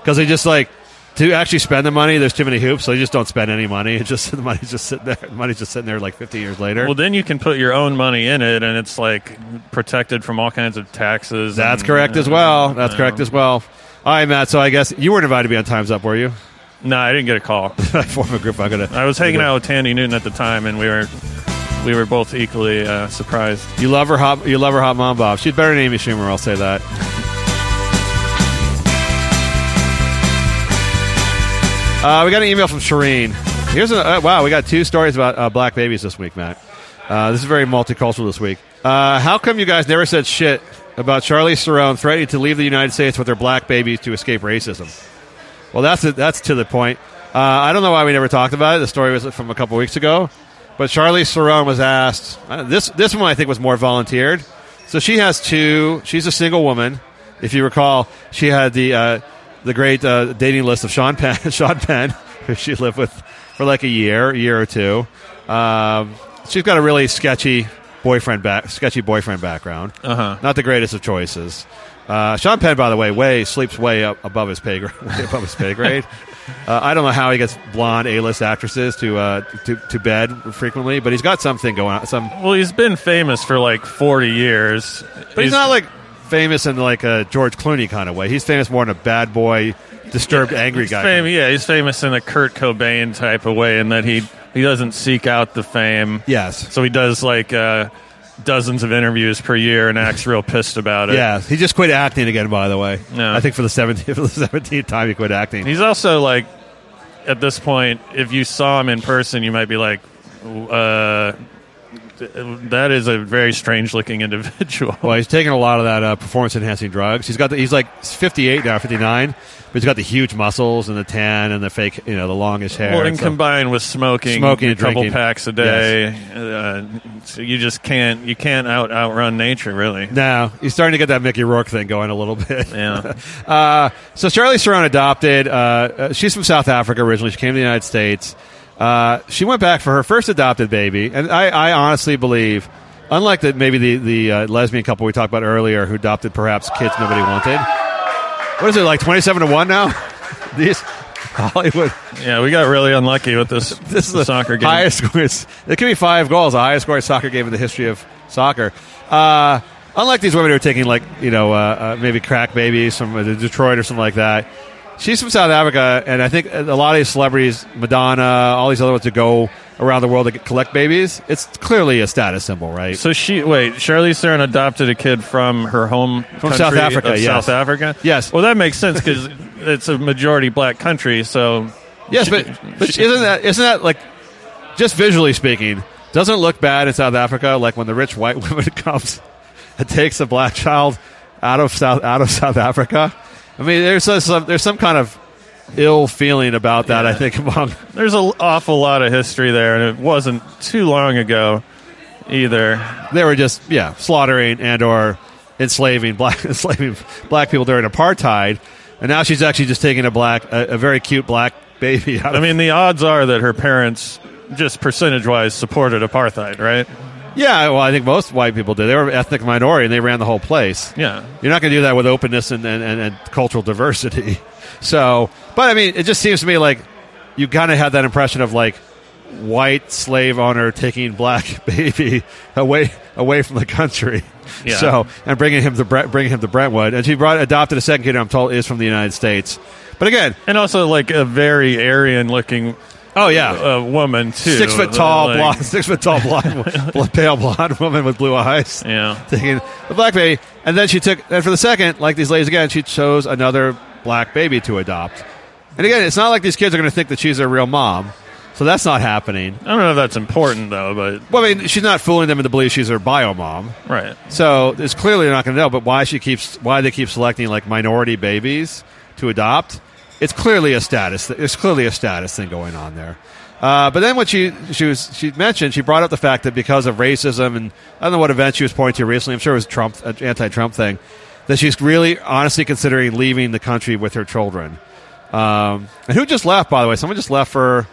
because they just like to actually spend the money. There's too many hoops, so they just don't spend any money. It's just the money's just sitting there. The money's just sitting there like fifteen years later. Well, then you can put your own money in it, and it's like protected from all kinds of taxes. That's and- correct as well. That's uh, correct as well. All right, Matt. So I guess you weren't invited to be on Times Up, were you? No, I didn't get a call. I form a group. I'm gonna. I was hanging out with Thandie Newton at the time, and we were we were both equally uh, surprised. You love her hot. You love her hot mom, Bob. She's better than Amy Schumer. I'll say that. Uh, we got an email from Shireen. Here's a uh, wow. We got two stories about uh, black babies this week, Matt. Uh, this is very multicultural this week. Uh, how come you guys never said shit about Charlize Theron threatening to leave the United States with her black babies to escape racism? Well, that's that's to the point. I don't know why we never talked about it. The story was from a couple weeks ago, but Charlize Theron was asked. Uh, this this one I think was more volunteered. So she has two. She's a single woman. If you recall, she had the uh, the great uh, dating list of Sean Penn, Sean Penn, who she lived with for like a year, a year or two. Um, she's got a really sketchy boyfriend back, sketchy boyfriend background. Uh-huh. Not the greatest of choices. Uh, Sean Penn, by the way, way sleeps way up above his pay grade. Above his pay grade. Uh, I don't know how he gets blonde A-list actresses to uh, to to bed frequently, but he's got something going on. Some, Well, he's been famous for like forty years, but he's not like famous in like a George Clooney kind of way. He's famous more in a bad boy, disturbed, angry guy. fam- yeah, he's famous in a Kurt Cobain type of way, in that he he doesn't seek out the fame. Yes. So he does like uh, dozens of interviews per year and acts real pissed about it. Yeah, he just quit acting again. By the way, No. I think for the seventeenth for the seventeenth time he quit acting. He's also like, at this point, if you saw him in person, you might be like, uh, that is a very strange looking individual. Well, he's taking a lot of that uh, performance enhancing drugs. He's got the, he's like 58 now, 59, but he's got the huge muscles and the tan and the fake, you know, the longish hair. Well, and stuff. combined with smoking, Smoking a couple drinking. packs a day, uh, so you just can't you can't out outrun nature, really. now he's starting to get that Mickey Rourke thing going a little bit. Yeah. Uh, so Charlize Theron adopted. Uh, uh, she's from South Africa originally. She came to the United States. Uh, she went back for her first adopted baby, and I, I honestly believe, unlike the, maybe the the uh, lesbian couple we talked about earlier, who adopted perhaps kids nobody wanted. What is it like twenty seven to one now? These Hollywood. Yeah, we got really unlucky with this, This is the soccer game. highest score. It could be five goals, the highest scoring soccer game in the history of soccer. Uh, unlike these women who are taking like you know uh, uh, maybe crack babies from uh, Detroit or something like that. She's from South Africa, and I think a lot of these celebrities, Madonna, all these other ones, that go around the world to get- collect babies. It's clearly a status symbol, right? So she wait, Charlize Theron adopted a kid from her home From South Africa, yes. South Africa. Yes. Well, that makes sense because it's a majority black country. So Yes, but, but isn't that isn't that like just visually speaking? Doesn't it look bad in South Africa? Like when the rich white woman comes and takes a black child out of South out of South Africa. I mean, there's a, some there's some kind of ill feeling about that. I think among there's an awful lot of history there, and it wasn't too long ago either. they were just yeah slaughtering and or enslaving black enslaving black people during apartheid, and now she's actually just taking a black a, a very cute black baby out. I mean, the odds are that her parents, just percentage wise, supported apartheid, right? Yeah, well, I think most white people did. They were ethnic minority and they ran the whole place. Yeah. You're not going to do that with openness and, and, and, and cultural diversity. So, but I mean, it just seems to me like you kind of had that impression of like white slave owner taking black baby away away from the country. Yeah. So and bringing him to Bre- bringing him to Brentwood, and she brought adopted a second kid. I'm told is from the United States. But again, And also, like a very Aryan looking oh yeah, uh, woman too, six foot tall, Like, blonde, six foot tall, blonde, pale blonde woman with blue eyes. Yeah. taking the black baby, and then she took. And for the second, like these ladies again, she chose another black baby to adopt. And again, it's not like these kids are going to think that she's their real mom, so that's not happening. I don't know if that's important though, but Well, I mean, she's not fooling them into believe she's their bio mom. right. So it's clearly not going to know. But why she keeps why they keep selecting like minority babies to adopt? It's clearly a status. It's clearly a status thing going on there. Uh, but then what she she was she mentioned she brought up the fact that because of racism and I don't know what event she was pointing to recently. I'm sure it was Trump an anti-Trump thing that she's really honestly considering leaving the country with her children. Um, and who just left? By the way, someone just left for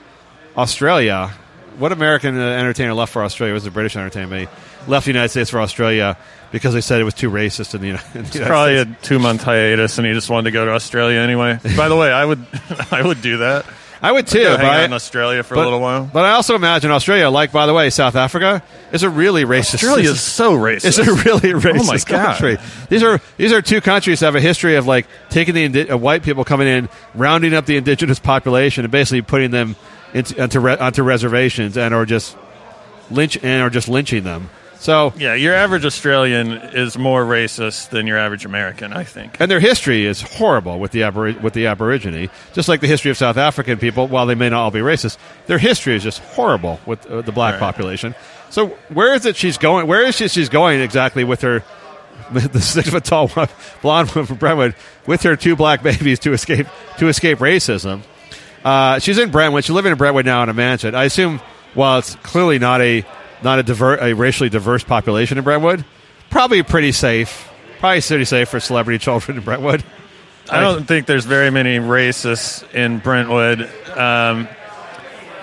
Australia. What American uh, entertainer left for Australia? It was a British entertainer. but he Left the United States for Australia because they said it was too racist in the, in the United Probably a two month hiatus, and he just wanted to go to Australia anyway. By the way, I would I would do that. I would too. But hang I- out in Australia for but- a little while. But I also imagine Australia, like by the way, South Africa, is a really racist. Australia is so racist. It's a really racist Oh my God. country. These are these are two countries that have a history of like taking the indi- uh, white people coming in, rounding up the indigenous population, and basically putting them into, onto, re- onto reservations and are just lynch and or just lynching them. So Yeah, your average Australian is more racist than your average American, I think. and their history is horrible with the abori- with the Aborigine, just like the history of South African people. While they may not all be racist, their history is just horrible with uh, the black Right. population. So where is it she's going? Where is she she's going exactly with her the six foot tall blonde woman from Brentwood with her two black babies to escape to escape racism? Uh, she's in Brentwood. She's living in Brentwood now in a mansion. I assume while it's clearly not a not a diver- a racially diverse population in Brentwood, probably pretty safe. Probably pretty safe for celebrity children in Brentwood. I don't think there's very many racists in Brentwood. Um,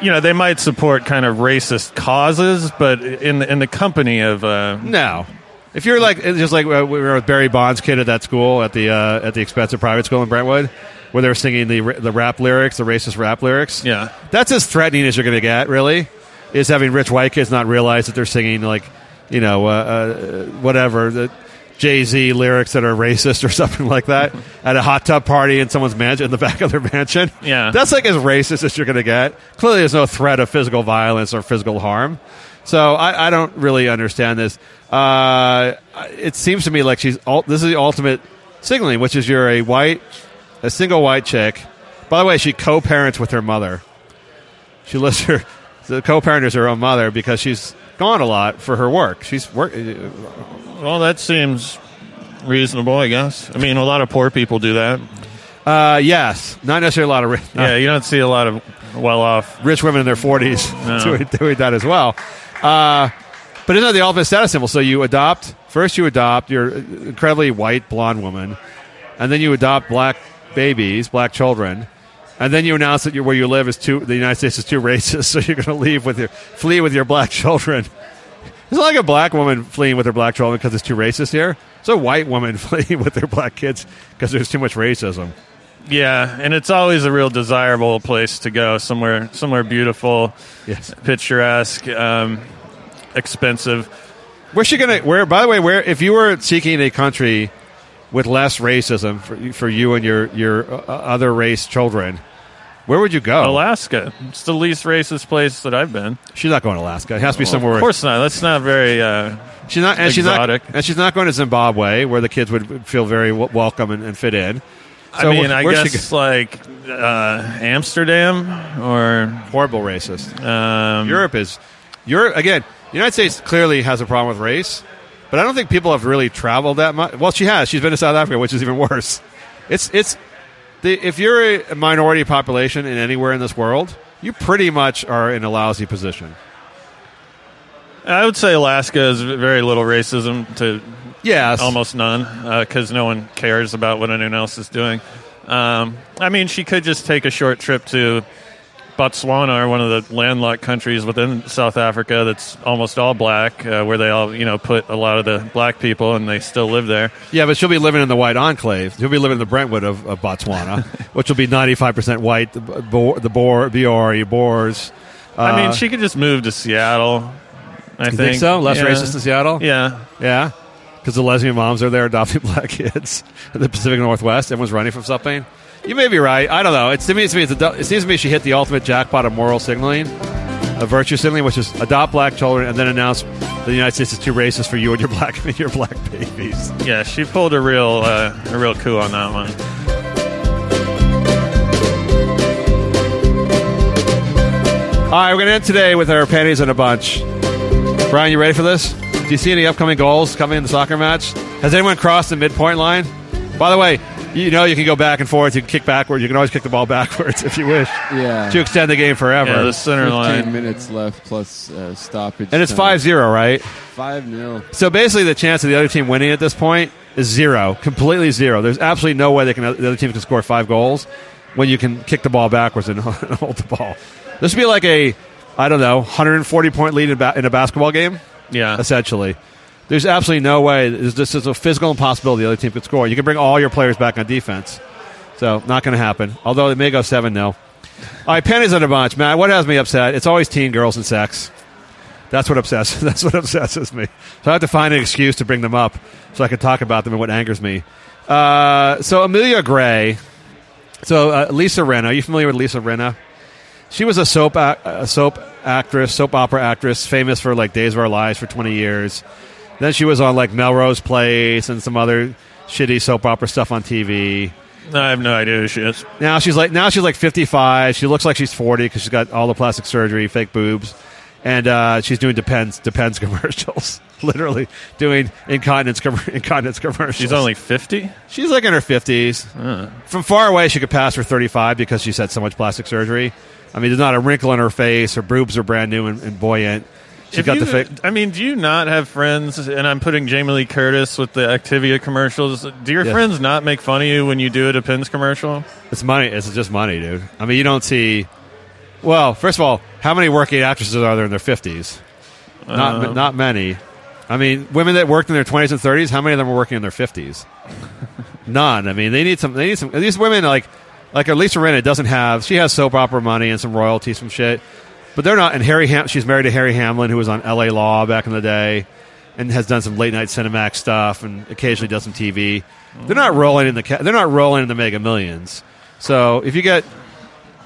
you know, they might support kind of racist causes, but in the, in the company of uh, No. If you're like just like uh, we were with Barry Bond's kid at that school at the uh, at the expensive private school in Brentwood, where they were singing the the rap lyrics, the racist rap lyrics. Yeah. that's as threatening as you're going to get. Really, is having rich white kids not realize that they're singing like you know uh, uh, whatever the Jay Z lyrics that are racist or something like that at a hot tub party in someone's mansion in the back of their mansion. Yeah. that's like as racist as you're going to get. Clearly, there's no threat of physical violence or physical harm. So I, I don't really understand this. Uh, it seems to me like she's this is the ultimate signaling, which is you're a white, a single white chick. By the way, she co-parents with her mother. She lives her. the co-parent is her own mother because she's gone a lot for her work. She's work. Well, that seems reasonable, I guess. I mean, a lot of poor people do that. Uh, yes, not necessarily a lot of rich, Yeah, you don't see a lot of well-off. rich women in their forties No. doing, doing that as well. Uh, but isn't that the ultimate status symbol? So you adopt first. You adopt your incredibly white blonde woman, and then you adopt black babies, black children, and then you announce that where you live is too. The United States is too racist, so you're going to leave with your flee with your black children. It's not like a black woman fleeing with her black children because it's too racist here. It's a white woman fleeing with their black kids because there's too much racism. Yeah, and it's always a real desirable place to go. Somewhere, somewhere beautiful, Yes. picturesque, um, expensive. Where's she gonna? Where? By the way, where if you were seeking a country with less racism for, for you and your your uh, other race children, where would you go? Alaska. It's the least racist place that I've been. She's not going to Alaska. It has to be somewhere. Of course not. That's not very. Uh, she's not, and exotic. she's not, and she's not going to Zimbabwe, where the kids would feel very w- welcome and, and fit in. I mean, wh- I guess like uh, Amsterdam or horrible racist. um, Europe is Europe again. The United States clearly has a problem with race, but I don't think people have really traveled that much. Well, she has. She's been to South Africa, which is even worse. It's it's the, if you're a minority population in anywhere in this world, you pretty much are in a lousy position. I would say Alaska is very little racism to Yes, almost none because no one cares about what anyone else is doing. Um, I mean, she could just take a short trip to Botswana, are one of the landlocked countries within South Africa that's almost all black, uh, where they all you know put a lot of the black people and they still live there. Yeah, but she'll be living in the white enclave. She'll be living in the Brentwood of, of Botswana, which will be 95% white, the, Bo- the Boer, BRE, Boers. I Uh, mean, she could just move to Seattle. I you think. think so? Less Yeah. racist in Seattle? Yeah. Yeah, because the lesbian moms are there adopting black kids in the Pacific Northwest. Everyone's running from something. You may be right. I don't know. Me. It's to me. It's a, it seems to me she hit the ultimate jackpot of moral signaling, of virtue signaling, which is adopt black children and then announce the United States is too racist for you and your black your black babies. Yeah, she pulled a real uh, a real coup on that one. All right, we're going to end today with our panties in a bunch. Brian, you ready for this? Do you see any upcoming goals coming in the soccer match? Has anyone crossed the midpoint line? By the way, you know you can go back and forth. You can kick backwards. You can always kick the ball backwards if you wish Yeah. to extend the game forever. Yeah, the center 15 line. minutes left plus uh, stoppage. and it's time. 5-0, right? 5 0. So basically, the chance of the other team winning at this point is zero, completely zero. There's absolutely no way they can the other team can score five goals when you can kick the ball backwards and hold the ball. This would be like a, I don't know, 140 point lead in, ba- in a basketball game, Yeah. essentially. There's absolutely no way. This is a physical impossibility the other team could score. You can bring all your players back on defense. So, not going to happen. Although it may go 7 0. All right, panties in a bunch. Matt, what has me upset? It's always teen girls and sex. That's what obsesses. That's what obsesses me. So I have to find an excuse to bring them up so I can talk about them and what angers me. Uh, so Amelia Gray. So uh, Lisa Rinna. Are you familiar with Lisa Rinna? She was a soap ac- a soap actress, soap opera actress, famous for like Days of Our Lives for twenty years. Then she was on like Melrose Place and some other shitty soap opera stuff on TV. I have no idea who she is. Now she's like now she's like 55. She looks like she's 40 because she's got all the plastic surgery, fake boobs, and uh, she's doing Depends Depends commercials. Literally doing incontinence com- incontinence commercials. She's only 50? she's like in her 50s. From far away, she could pass for 35 because she's had so much plastic surgery. I mean, there's not a wrinkle in her face. Her boobs are brand new and, and buoyant. She's If got you- the fake. I mean, do you not have friends? And I'm putting Jamie Lee Curtis with the Activia commercials. Do your Yeah. friends not make fun of you when you do a Depends commercial? It's money. It's just money, dude. I mean, you don't see. Well, first of all, how many working actresses are there in their 50s? Not Uh, not many. I mean, women that worked in their 20s and 30s, how many of them are working in their 50s? None. I mean, they need some. They need some. These women, like like Lisa Rinna, doesn't have. She has soap opera money and some royalties, some shit. But they're not. And Harry, Ham, she's married to Harry Hamlin, who was on L.A. Law back in the day, and has done some late night Cinemax stuff, and occasionally does some TV. They're not rolling in the. Ca- they're not rolling in the Mega Millions. So if you get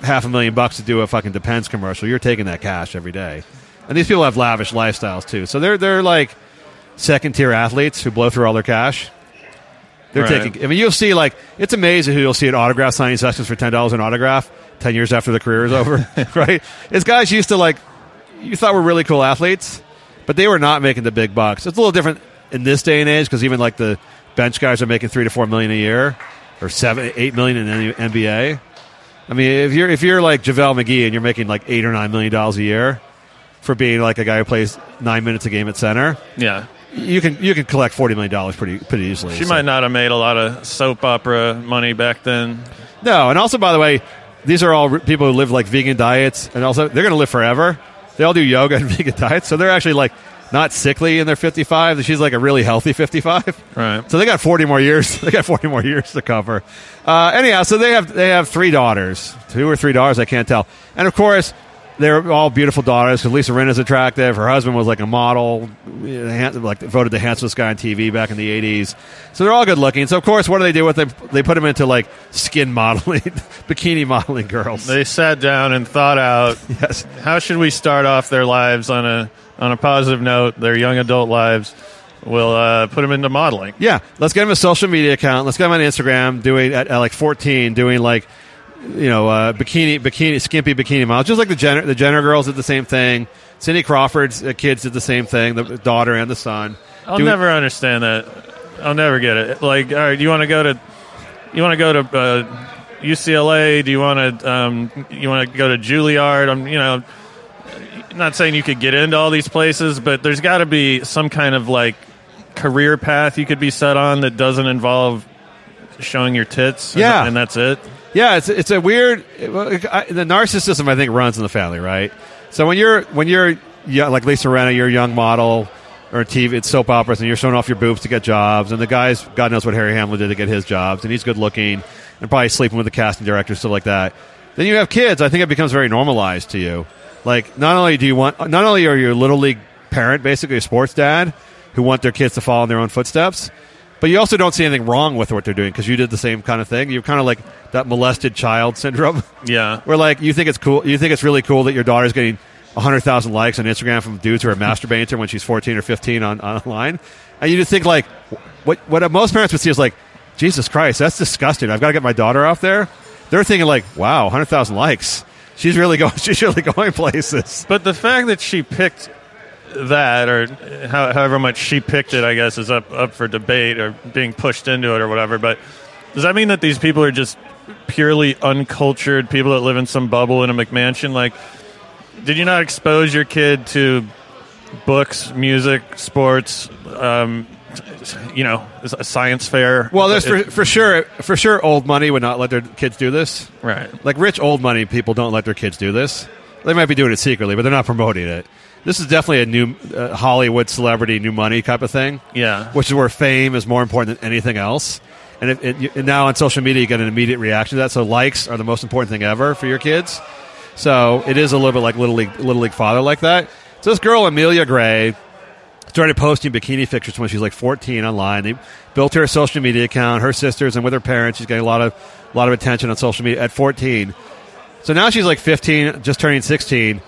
half a million bucks to do a fucking Depends commercial, you're taking that cash every day. And these people have lavish lifestyles too. So they're they're like second tier athletes who blow through all their cash. They're Right. taking. I mean, you'll see like it's amazing who you'll see at autograph signing sessions for ten dollars an autograph ten years after the career is over. right? It's guys used to like you thought were really cool athletes, but they were not making the big bucks. It's a little different in this day and age because even like the bench guys are making three to four million a year, or seven, eight million in the NBA. I mean, if you're if you're like JaVale McGee and you're making like eight or nine million dollars a year for being like a guy who plays nine minutes a game at center, Yeah. you can you can collect forty million dollars pretty pretty easily. She So- might not have made a lot of soap opera money back then. No, and also by the way, these are all people who live like vegan diets, and also they're going to live forever. They all do yoga and vegan diets, so they're actually like not sickly in their fifty-five. She's like a really healthy fifty-five. Right. So they got forty more years. They got forty more years to cover. Uh, anyhow, so they have they have three daughters, two or three daughters, I can't tell. And of course, they're all beautiful daughters because Lisa Rinna's attractive. Her husband was like a model, uh, like voted the handsomest guy on TV back in the '80s. So they're all good looking. So of course, what do they do with them? They put them into like skin modeling, bikini modeling girls. They sat down and thought out yes. how should we start off their lives on a on a positive note, their young adult lives. We'll uh, put them into modeling. Yeah, let's get them a social media account. Let's get them on Instagram doing at, at like 14, doing like you know uh, bikini, bikini, skimpy bikini models, just like the Jenner, the Jenner girls did the same thing. Cindy Crawford's uh, kids did the same thing. The daughter and the son. I'll Doing- never understand that. I'll never get it. Like, all right, you want to go to you want to go to uh, UCLA? Do you want to um, you want to go to Juilliard? I'm you know not saying you could get into all these places, but there's got to be some kind of like career path you could be set on that doesn't involve showing your tits. and- Yeah. and, that's it. Yeah, it's it's a weird. I, the narcissism I think runs in the family, right? So when you're when you're young, like Lisa Rinna, you're a young model or TV, it's soap operas, and you're showing off your boobs to get jobs, and the guys, God knows what Harry Hamlin did to get his jobs, and he's good looking and probably sleeping with the casting director, stuff like that. Then you have kids. I think it becomes very normalized to you. Like not only do you want, not only are you a little league parent, basically a sports dad, who want their kids to follow in their own footsteps. But you also don't see anything wrong with what they're doing because you did the same kind of thing. You're kind of like that molested child syndrome, Yeah. where like you think it's cool, you think it's really cool that your daughter's getting hundred thousand likes on Instagram from dudes who are masturbating to her when she's fourteen or fifteen on online, and you just think like, what what most parents would see is like, Jesus Christ, that's disgusting. I've got to get my daughter off there. They're thinking like, wow, hundred thousand likes. She's really going. She's really going places. But the fact that she picked that, or how, however much she picked it, I guess, is up up for debate or being pushed into it or whatever. But does that mean that these people are just purely uncultured people that live in some bubble in a McMansion? Like, did you not expose your kid to books, music, sports? Um, you know, a science fair. Well, there's for, for sure for sure old money would not let their kids do this. right. Like rich old money people don't let their kids do this. They might be doing it secretly, but they're not promoting it. This is definitely a new uh, Hollywood celebrity, new money type of thing. Yeah. which is where fame is more important than anything else. And, it, and now on social media, you get an immediate reaction to that. So likes are the most important thing ever for your kids. So it is a little bit like little league, little league father like that. So this girl Amelia Gray started posting bikini pictures when she was like 14 online. They built her a social media account. Her sisters and with her parents, she's getting a lot of a lot of attention on social media at 14. So now she's like 15, just turning 16.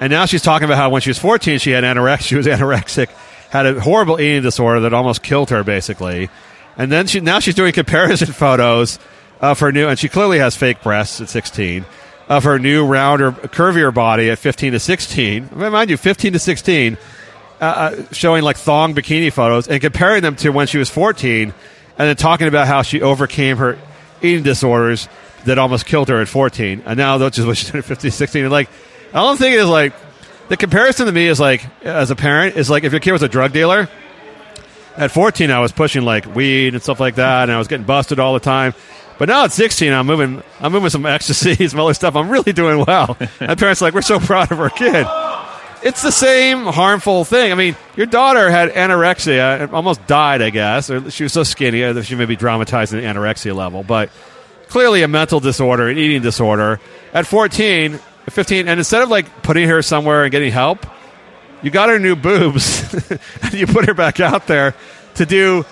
And now she's talking about how when she was 14, she had anorexia. She was anorexic, had a horrible eating disorder that almost killed her, basically. And then she now she's doing comparison photos of her new, and she clearly has fake breasts at 16, of her new rounder, curvier body at 15 to 16. Mind you, 15 to 16, uh, uh, showing like thong bikini photos and comparing them to when she was 14, and then talking about how she overcame her eating disorders that almost killed her at 14, and now just what she's doing at 15, 16. And like, all I'm thinking is like, the comparison to me is like, as a parent, is like if your kid was a drug dealer. At 14, I was pushing like weed and stuff like that, and I was getting busted all the time. But now at 16, I'm moving. I'm moving some ecstasy, some other stuff. I'm really doing well. My parents are like, we're so proud of our kid. It's the same harmful thing. I mean, your daughter had anorexia, and almost died, I guess, or she was so skinny that she may be dramatizing the anorexia level, but clearly a mental disorder, an eating disorder. At 14, 15, and instead of like putting her somewhere and getting help, you got her new boobs and you put her back out there to do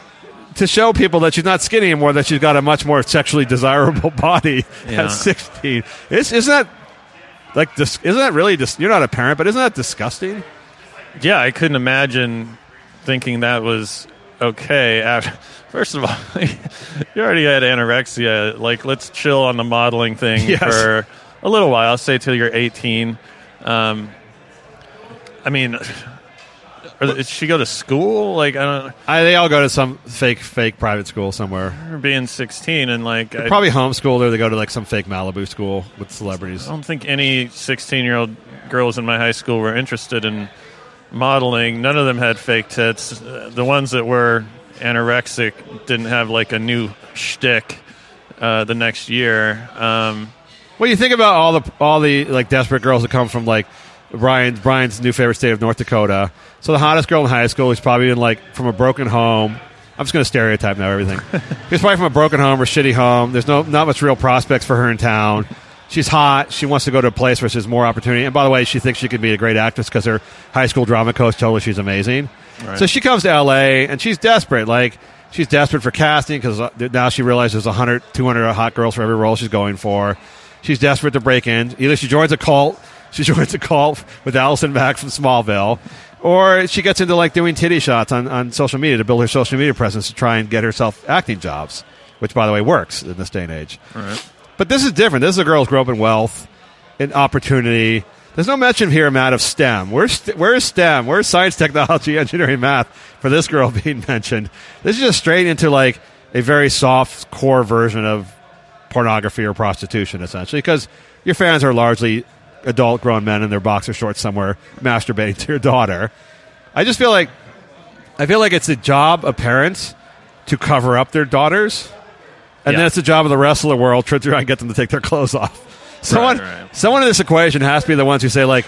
to show people that she's not skinny anymore that she's got a much more sexually desirable body Yeah. at 16 it's, isn't that like dis- isn't that really dis- you're not a parent but isn't that disgusting Yeah, I couldn't imagine thinking that was okay. After, first of all, you already had anorexia. Like, let's chill on the modeling thing Yes. for a little while. I'll say till you're 18. Um, I mean, did she go to school? Like I don't I, they all go to some fake fake private school somewhere. being 16 and like I, Probably homeschooled or they go to like some fake Malibu school with celebrities. I don't think any 16 year old girls in my high school were interested in modeling. None of them had fake tits. The ones that were anorexic didn't have like a new shtick uh, the next year. Um, Well, you think about all the all the like desperate girls that come from like Brian's Brian's new favorite state of North Dakota. So the hottest girl in high school is probably in like from a broken home. I'm just going to stereotype now everything. She's probably from a broken home or shitty home. There's no not much real prospects for her in town. She's hot. She wants to go to a place where there's more opportunity. And by the way, she thinks she could be a great actress because her high school drama coach told her she's amazing. So she comes to LA and she's desperate. Like she's desperate for casting because uh, now she realizes there's 100, 200 hot girls for every role she's going for. She's desperate to break in. Either she joins a cult, she joins a cult with Allison Mack from Smallville, or she gets into like doing titty shots on, on social media to build her social media presence to try and get herself acting jobs, which by the way works in this day and age. But this is different. This is a girl who's grew up in wealth, in opportunity. There's no mention here, Matt, of STEM. Where's where's STEM? Where's science, technology, engineering, math for this girl being mentioned? This is just straight into like a very soft core version of pornography or prostitution, essentially, because your fans are largely adult grown men in their boxer shorts somewhere masturbating to your daughter. I just feel like I feel like it's the job of parents to cover up their daughters, and Yeah. then it's the job of the rest of the world to try and get them to take their clothes off. Someone, right. someone in this equation has to be the ones who say like,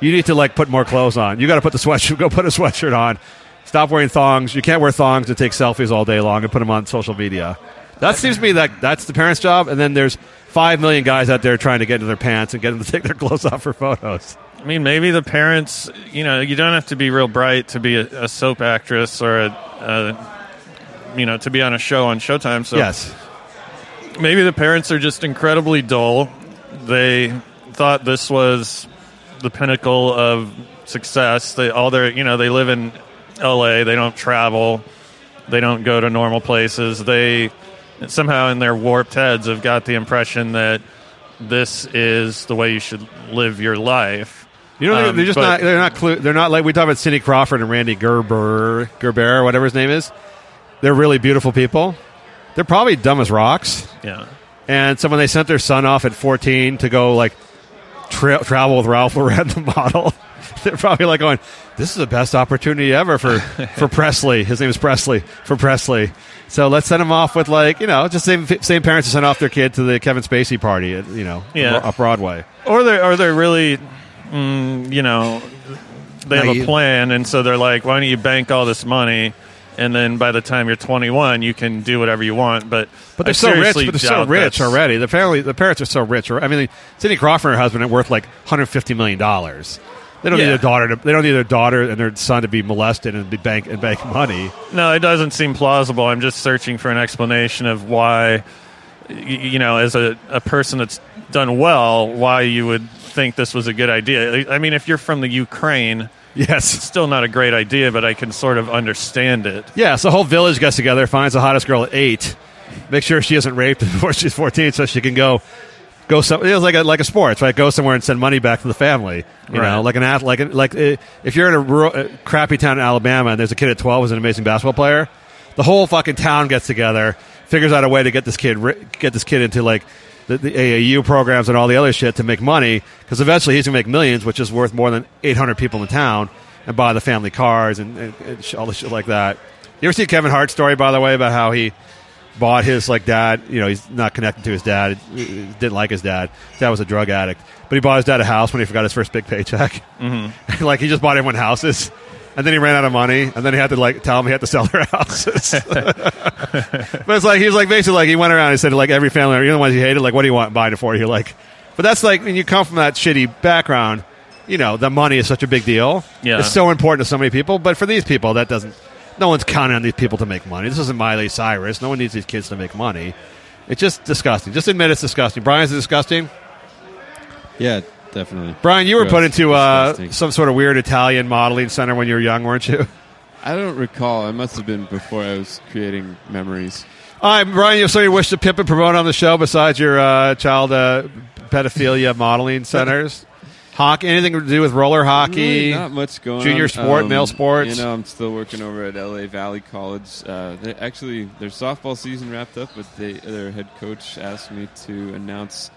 you need to like put more clothes on. You got to put the sweatshirt. Go put a sweatshirt on. Stop wearing thongs. You can't wear thongs and take selfies all day long and put them on social media. That seems to me that that's the parents' job. And then there's five million guys out there trying to get into their pants and get them to take their clothes off for photos. I mean, maybe the parents, you know, you don't have to be real bright to be a, a soap actress or a, a, you know, to be on a show on Showtime. So Yes. maybe the parents are just incredibly dull. They thought this was the pinnacle of success. They all their, you know, they live in L.A. They don't travel. They don't go to normal places. They somehow in their warped heads have got the impression that this is the way you should live your life. You know, they're, Um, they're just but- not. They're not. Clu- they're not like we talk about Cindy Crawford and Rande Gerber, Gerber, or whatever his name is. They're really beautiful people. They're probably dumb as rocks. Yeah. And so when they sent their son off at 14 to go like tra- travel with Ralph Lauren, the model, they're probably like going, "This is the best opportunity ever for for Presley." His name is Presley for Presley. So let's send him off with like you know just same same parents who sent off their kid to the Kevin Spacey party at you know Yeah. up Broadway. Or they're they're really, mm, you know, they have Naive. a plan, and so they're like, why don't you bank all this money, and then by the time you're 21, you can do whatever you want. But But they're so rich. But they're so rich already. The family, the parents are so rich. I mean, Cindy Crawford and her husband are worth like 150 million dollars. They don't Yeah. need their daughter. To, they don't need their daughter and their son to be molested and be bank and bank money. No, it doesn't seem plausible. I'm just searching for an explanation of why, you know, as a, a person that's done well, why you would think this was a good idea. I mean, if you're from the Ukraine, Yes. still not a great idea, but I can sort of understand it. Yeah. So the whole village gets together, finds the hottest girl at eight, make sure she isn't raped before she's 14, so she can go. Go some. It was like a like a sports, right? Go somewhere and send money back to the family. You Right. know, like an ath- like like uh, if you're in a rural, uh, crappy town in Alabama and there's a kid at 12 who's an amazing basketball player, the whole fucking town gets together, figures out a way to get this kid ri- get this kid into like the, the AAU programs and all the other shit to make money because eventually he's gonna make millions, which is worth more than 800 people in the town and buy the family cars and, and, and all the shit like that. You ever see Kevin Hart's story, by the way, about how he bought his like dad? You know, he's not connected to his dad. He Didn't like his dad. His dad was a drug addict, but he bought his dad a house when he forgot his first big paycheck. Mm-hmm. like he just bought everyone houses. And then he ran out of money, and then he had to like tell him he had to sell their houses. but it's like he was like basically like he went around and said to like every family, you're the ones he hated, like what do you want buying it for? You're like, but that's like when you come from that shitty background, you know, the money is such a big deal. Yeah. it's so important to so many people. But for these people, that doesn't. No one's counting on these people to make money. This isn't Miley Cyrus. No one needs these kids to make money. It's just disgusting. Just admit it's disgusting. Brian's disgusting. Yeah, definitely. Brian, you were Gross. put into uh, some sort of weird Italian modeling center when you were young, weren't you? I don't recall. It must have been before I was creating memories. All right, Brian, you have something you wish to pimp and promote on the show besides your uh, child uh, pedophilia modeling centers? Hockey? Anything to do with roller hockey? Really not much going Junior on. sport, male sports? You know, I'm still working over at LA Valley College. Uh, they, actually, their softball season wrapped up, but they, their head coach asked me to announce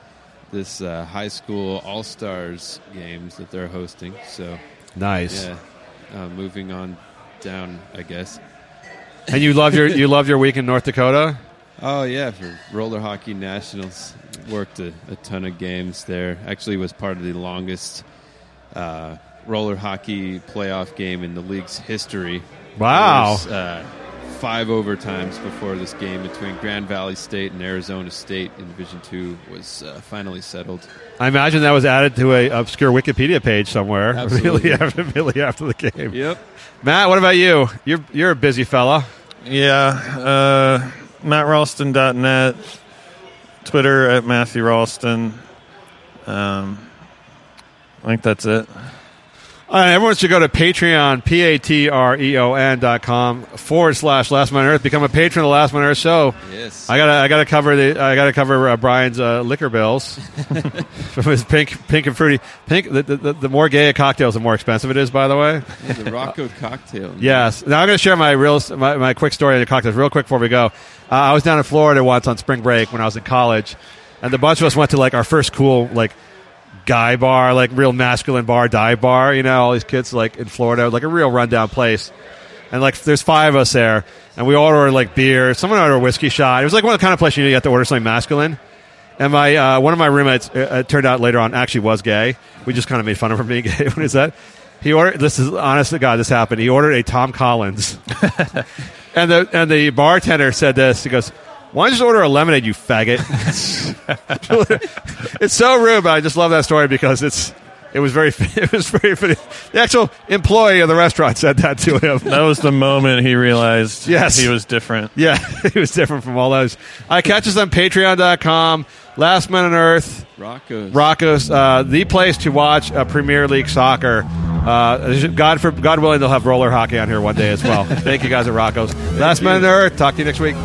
this uh, high school All Stars games that they're hosting. So, nice. yeah, uh, moving on down, I guess. And you love your you love your week in North Dakota. Oh yeah, for roller hockey nationals, worked a, a ton of games there. Actually, was part of the longest uh, roller hockey playoff game in the league's history. Wow. Was, uh, five overtimes before this game between Grand Valley State and Arizona State in Division Two was uh, finally settled. I imagine that was added to a obscure Wikipedia page somewhere. Absolutely. Really after, really after the game. Yep. Matt, what about you? You're you're a busy fella. Yeah, uh, MattRalston.net, Twitter at Matthew Ralston. Um, I think that's it. All right, everyone should go to Patreon, P A T R E O N dot com forward slash Last Man on Earth. Become a patron of the Last Man on Earth show. Yes. I gotta, I gotta cover the, I gotta cover uh, Brian's uh, liquor bills from his pink, pink and fruity. Pink. The, the, the more gay a cocktail is, the more expensive it is. By the way. Yeah, the Rocco cocktail. Yes. Now I'm going to share my real my, my quick story on the cocktails real quick before we go. Uh, I was down in Florida once on spring break when I was in college, and the bunch of us went to like our first cool like guy bar, like real masculine bar, dive bar. You know, all these kids like in Florida, like a real rundown place. And like, there's five of us there, and we all ordered like beer. Someone ordered a whiskey shot. It was like one of the kind of places you know you have to order something masculine. And my uh, one of my roommates, uh, it turned out later on, actually was gay. We just kind of made fun of him being gay. What is that? He ordered. This is honest to God, this happened. He ordered a Tom Collins, and the and the bartender said this. He goes, "Why don't you just order a lemonade, you faggot?" it's so rude, but I just love that story because it's it was very it was very funny. The actual employee of the restaurant said that to him. That was the moment he realized Yes. he was different. Yeah, he was different from all those. I catch us on Patreon.com. Last Man on Earth. Rocco's. Rocco's, uh, the place to watch uh, Premier League soccer. Uh, God for God willing, they'll have roller hockey on here one day as well. Thank you guys at Rocco's. Last Man on Earth. Talk to you next week.